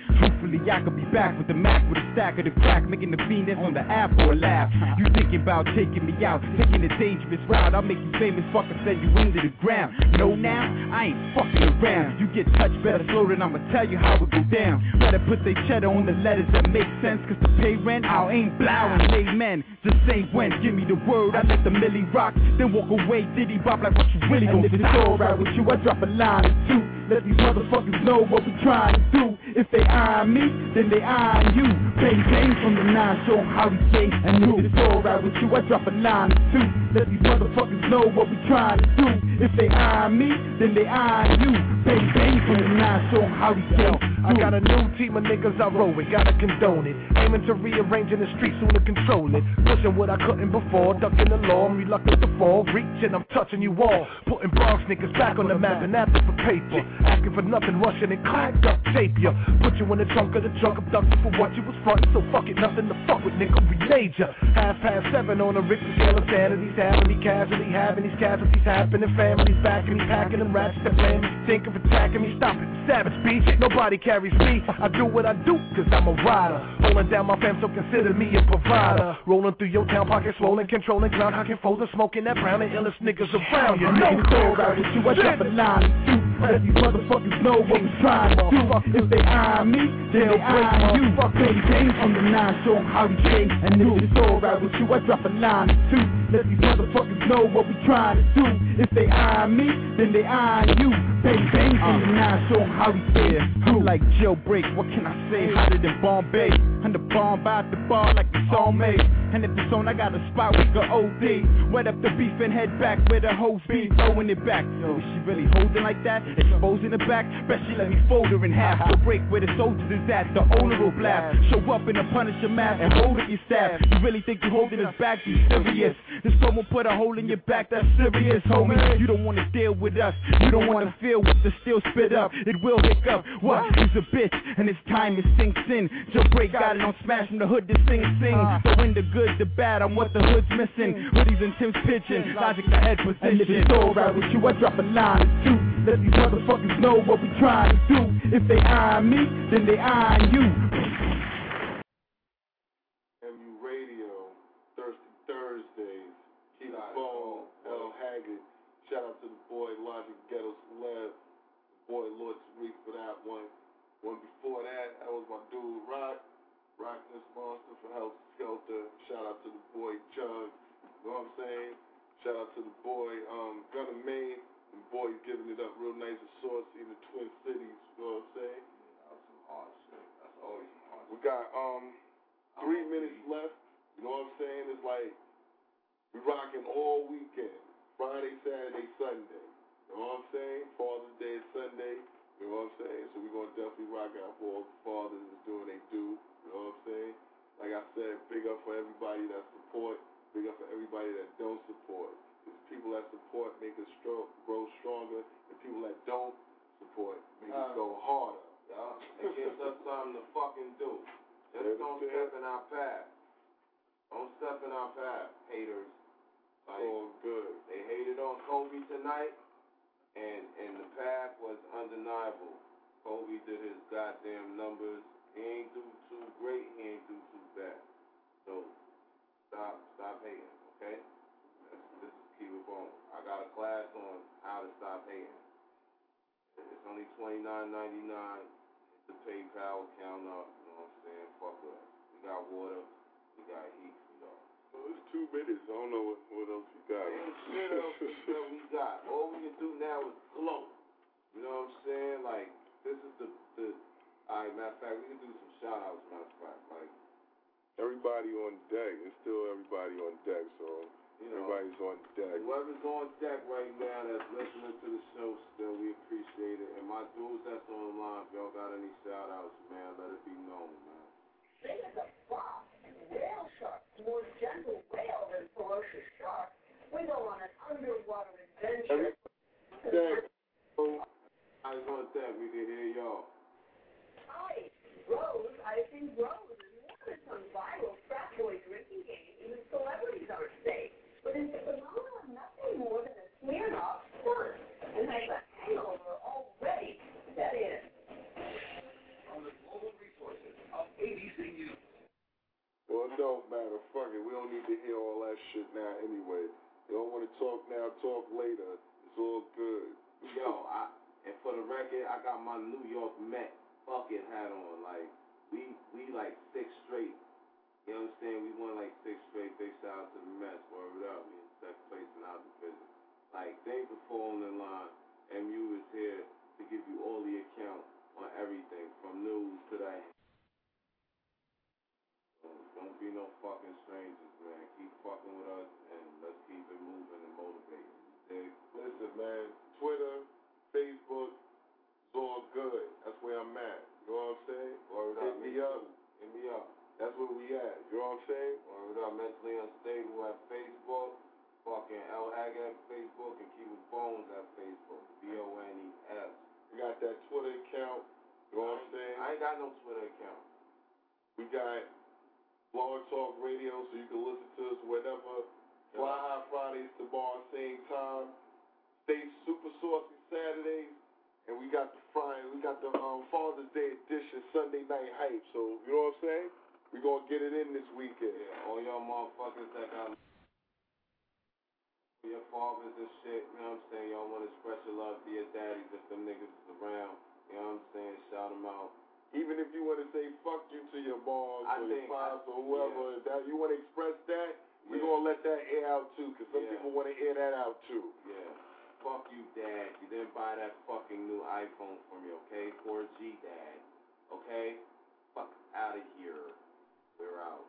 [SPEAKER 5] Truthfully, I could be back with the Mac with a stack of the crack, making the that's on the app or laugh. You thinking about taking me out, taking a dangerous route? I'll make you famous, fucker, send you into the ground. No, now I ain't fucking around. You get touched, better slow than I'ma tell you how it go down. Better put they cheddar on the letters that make sense, cause to pay rent, I ain't blowing. Amen. Just say when, give me the word. I let the millie rock, then walk away. Diddy bop like what you really
[SPEAKER 21] And
[SPEAKER 5] gon'
[SPEAKER 21] if it's alright with you, I drop a line or two. Let these motherfuckers know what we trying to do. If they eye me, then they eye you. Bang bang from the nine, show how we say and. If it's alright with you, I drop a line or two. Let these motherfuckers know what we trying to do. If they eye me, then they eye you. Bang bang from the nine, show how we say
[SPEAKER 8] I got a new team of niggas I roll with, gotta condone it. Aiming to rearrange in the streets, soon to control it. Pushing what I couldn't before, ducking the law, I'm reluctant to fall. Reaching, I'm touching you all. Putting Bronx niggas back on the map and after for paper. Asking for nothing, rushing and clack duct tape ya. Put you in the trunk of the trunk, abducted for what you was frontin'. So fuck it, nothing to fuck with, nigga, we major. Half past seven on a Richter scale of sanity's having me casually having these casualties happening. Families backing me, packing them rats that blame me. Think of attacking me, stop it. Savage beat, nobody carries me. I do what I do, cause I'm a rider. Holding down my fam, so consider me a provider. Rolling through your town, pocket swollen, controlling ground, hocking folding, smoking that brown, and illest niggas around. You
[SPEAKER 21] If it's alright with you, I drop a line Let these motherfuckers know what we trying to do. If they eye me, then they eyeing you. Fuck Bang bang from the nine, show 'em how we say and. If it's alright with you, I drop a line two. Let these motherfuckers know what we trying to do. If they eye me, then they eye you. Bang bang from the nine, show 'em how we say
[SPEAKER 5] I'm like jailbreak, what can I say? Hotter than Bombay. And the bomb out the bar like it's all made. And if it's on, I got a spot with the OD. Wet up the beef and head back where the hoes be. Throwing it back. Yo, is she really holding like that? Exposing the back? Bet she let me fold her in half. Uh-huh. So break where the soldiers is at. The owner will blast. Show up in a Punisher mask and hold up your staff. You really think you holding us back? You serious? This someone put a hole in your back. That's serious, homie. You don't wanna deal with us. You don't wanna feel what the steel spit up. It will hiccup. What? He's a bitch, and it's time it sinks in. Break got it on smash from the hood to sing sing. Uh. So in the good, the bad, I'm what the hood's missing. Hoodies and Tim's pitching. Logic the head position.
[SPEAKER 21] And if it's alright with you, I drop a line or two. Let these motherfuckers know what we trying to do. If they eye me, then they eye you.
[SPEAKER 7] MU Radio, Thirsty Thursdays, Keith Bone, L. Haggard. Shout out to the boy Logic Ghetto Celeb, boy Lord Tariq for that one. One before that, that was my dude Darkness Monster for Helter Skelter. Shout out to the boy Chug. You know what I'm saying? Shout out to the boy um, Gunna Main. The boy giving it up real nice with Saucy in the Twin Cities. You know what I'm saying?
[SPEAKER 2] That's some hard shit. That's always some hard
[SPEAKER 7] We got um three minutes left. You know what I'm saying? It's like we rocking all weekend. Friday, Saturday, Sunday. You know what I'm saying? Father's Day is Sunday. You know what I'm saying? So we're gonna definitely rock out for all the fathers that's doing they do. You know what I'm saying? Like I said, big up for everybody that support. Big up for everybody that don't support. Because people that support make us stro- grow stronger, and people that don't support make us
[SPEAKER 2] Uh,
[SPEAKER 7] go harder.
[SPEAKER 2] Yeah, it gives us something to fucking do. Just don't step in our path. Don't step in our path, haters. Like,
[SPEAKER 7] Oh, good.
[SPEAKER 2] They hated on Kobe tonight, and and the path was undeniable. Kobe did his goddamn numbers. He ain't do too great. He ain't do too bad. So stop stop hating, okay? Let's, let's keep it going. I got a class on how to stop hating. It's only twenty nine ninety nine. Hit the PayPal account up. You know what I'm saying? Fuck with us. We got water. We got heat for y'all.
[SPEAKER 7] Well, it's minutes. I don't know what, what else you got.
[SPEAKER 2] Ain't shit else that we got. All we can do now is flow. You know what I'm saying? Like this is the the. All right, matter of fact, we can do some shout outs. Matter of fact, like
[SPEAKER 7] Everybody on deck. It's still everybody on deck, so
[SPEAKER 2] you know,
[SPEAKER 7] everybody's on deck.
[SPEAKER 2] whoever's on deck right now that's listening to the show, still we appreciate it. And my dudes that's on the line, if y'all got any shout outs, man, let it be known, man.
[SPEAKER 9] Is whale shark, more gentle whale than ferocious shark. We go on an underwater adventure.
[SPEAKER 2] I was on deck. We can hear y'all.
[SPEAKER 9] Hi, Rose, I think Rose is of some viral frat boy drinking game. Even celebrities are stake. But it's a phenomenon nothing more than a Smirnoff stunt and has a hangover already set in.
[SPEAKER 7] Well, it don't matter. Fuck it. We don't need to hear all that shit now anyway. You don't want to talk now, talk later. It's all good.
[SPEAKER 2] Yo, I and for the record, I got my New York Met fucking hat on. Like we we like six straight. You know what I'm saying? We won like six straight. Big shout out to the Mets. Word up. We in second place in our division. Like thanks for falling in line. MU is here to give you all the account on everything from news to that. Don't be no fucking strangers, man. Keep fucking with us and let's keep it moving and motivating. Dig?
[SPEAKER 7] Listen, man. Twitter, Facebook, it's all good. That's where I'm at. You know what I'm saying?
[SPEAKER 2] Word
[SPEAKER 7] Hit me up.
[SPEAKER 2] Hit me up.
[SPEAKER 7] That's where we at. You know what I'm saying?
[SPEAKER 2] Word up, mentally unstable at Facebook. Fucking L Hag at Facebook and Keep It Bones at Facebook. B O N E S.
[SPEAKER 7] We got that Twitter account. You know what I'm saying?
[SPEAKER 2] I ain't got no Twitter account.
[SPEAKER 7] We got Blog Talk Radio, so you can listen to us whenever. Fly High Fridays tomorrow, same time. Stay super saucy Saturdays. And we got the Friday, we got the um, Father's Day edition, Sunday night hype. So, you know what I'm saying? we going to get it in this weekend.
[SPEAKER 2] Yeah, all y'all motherfuckers that got your fathers and shit, you know what I'm saying? Y'all want to express your love to your daddies if them niggas is around. You know what I'm saying? Shout them out.
[SPEAKER 7] Even if you want to say fuck you to your boss
[SPEAKER 2] I
[SPEAKER 7] or your boss or whoever,
[SPEAKER 2] yeah.
[SPEAKER 7] that you want to express that, we're gonna let that air out too, because some
[SPEAKER 2] yeah.
[SPEAKER 7] people want to air that out too.
[SPEAKER 2] Yeah. Fuck you, dad. You didn't buy that fucking new iPhone for me, okay? 4G, dad. Okay. Fuck out of here. We're out.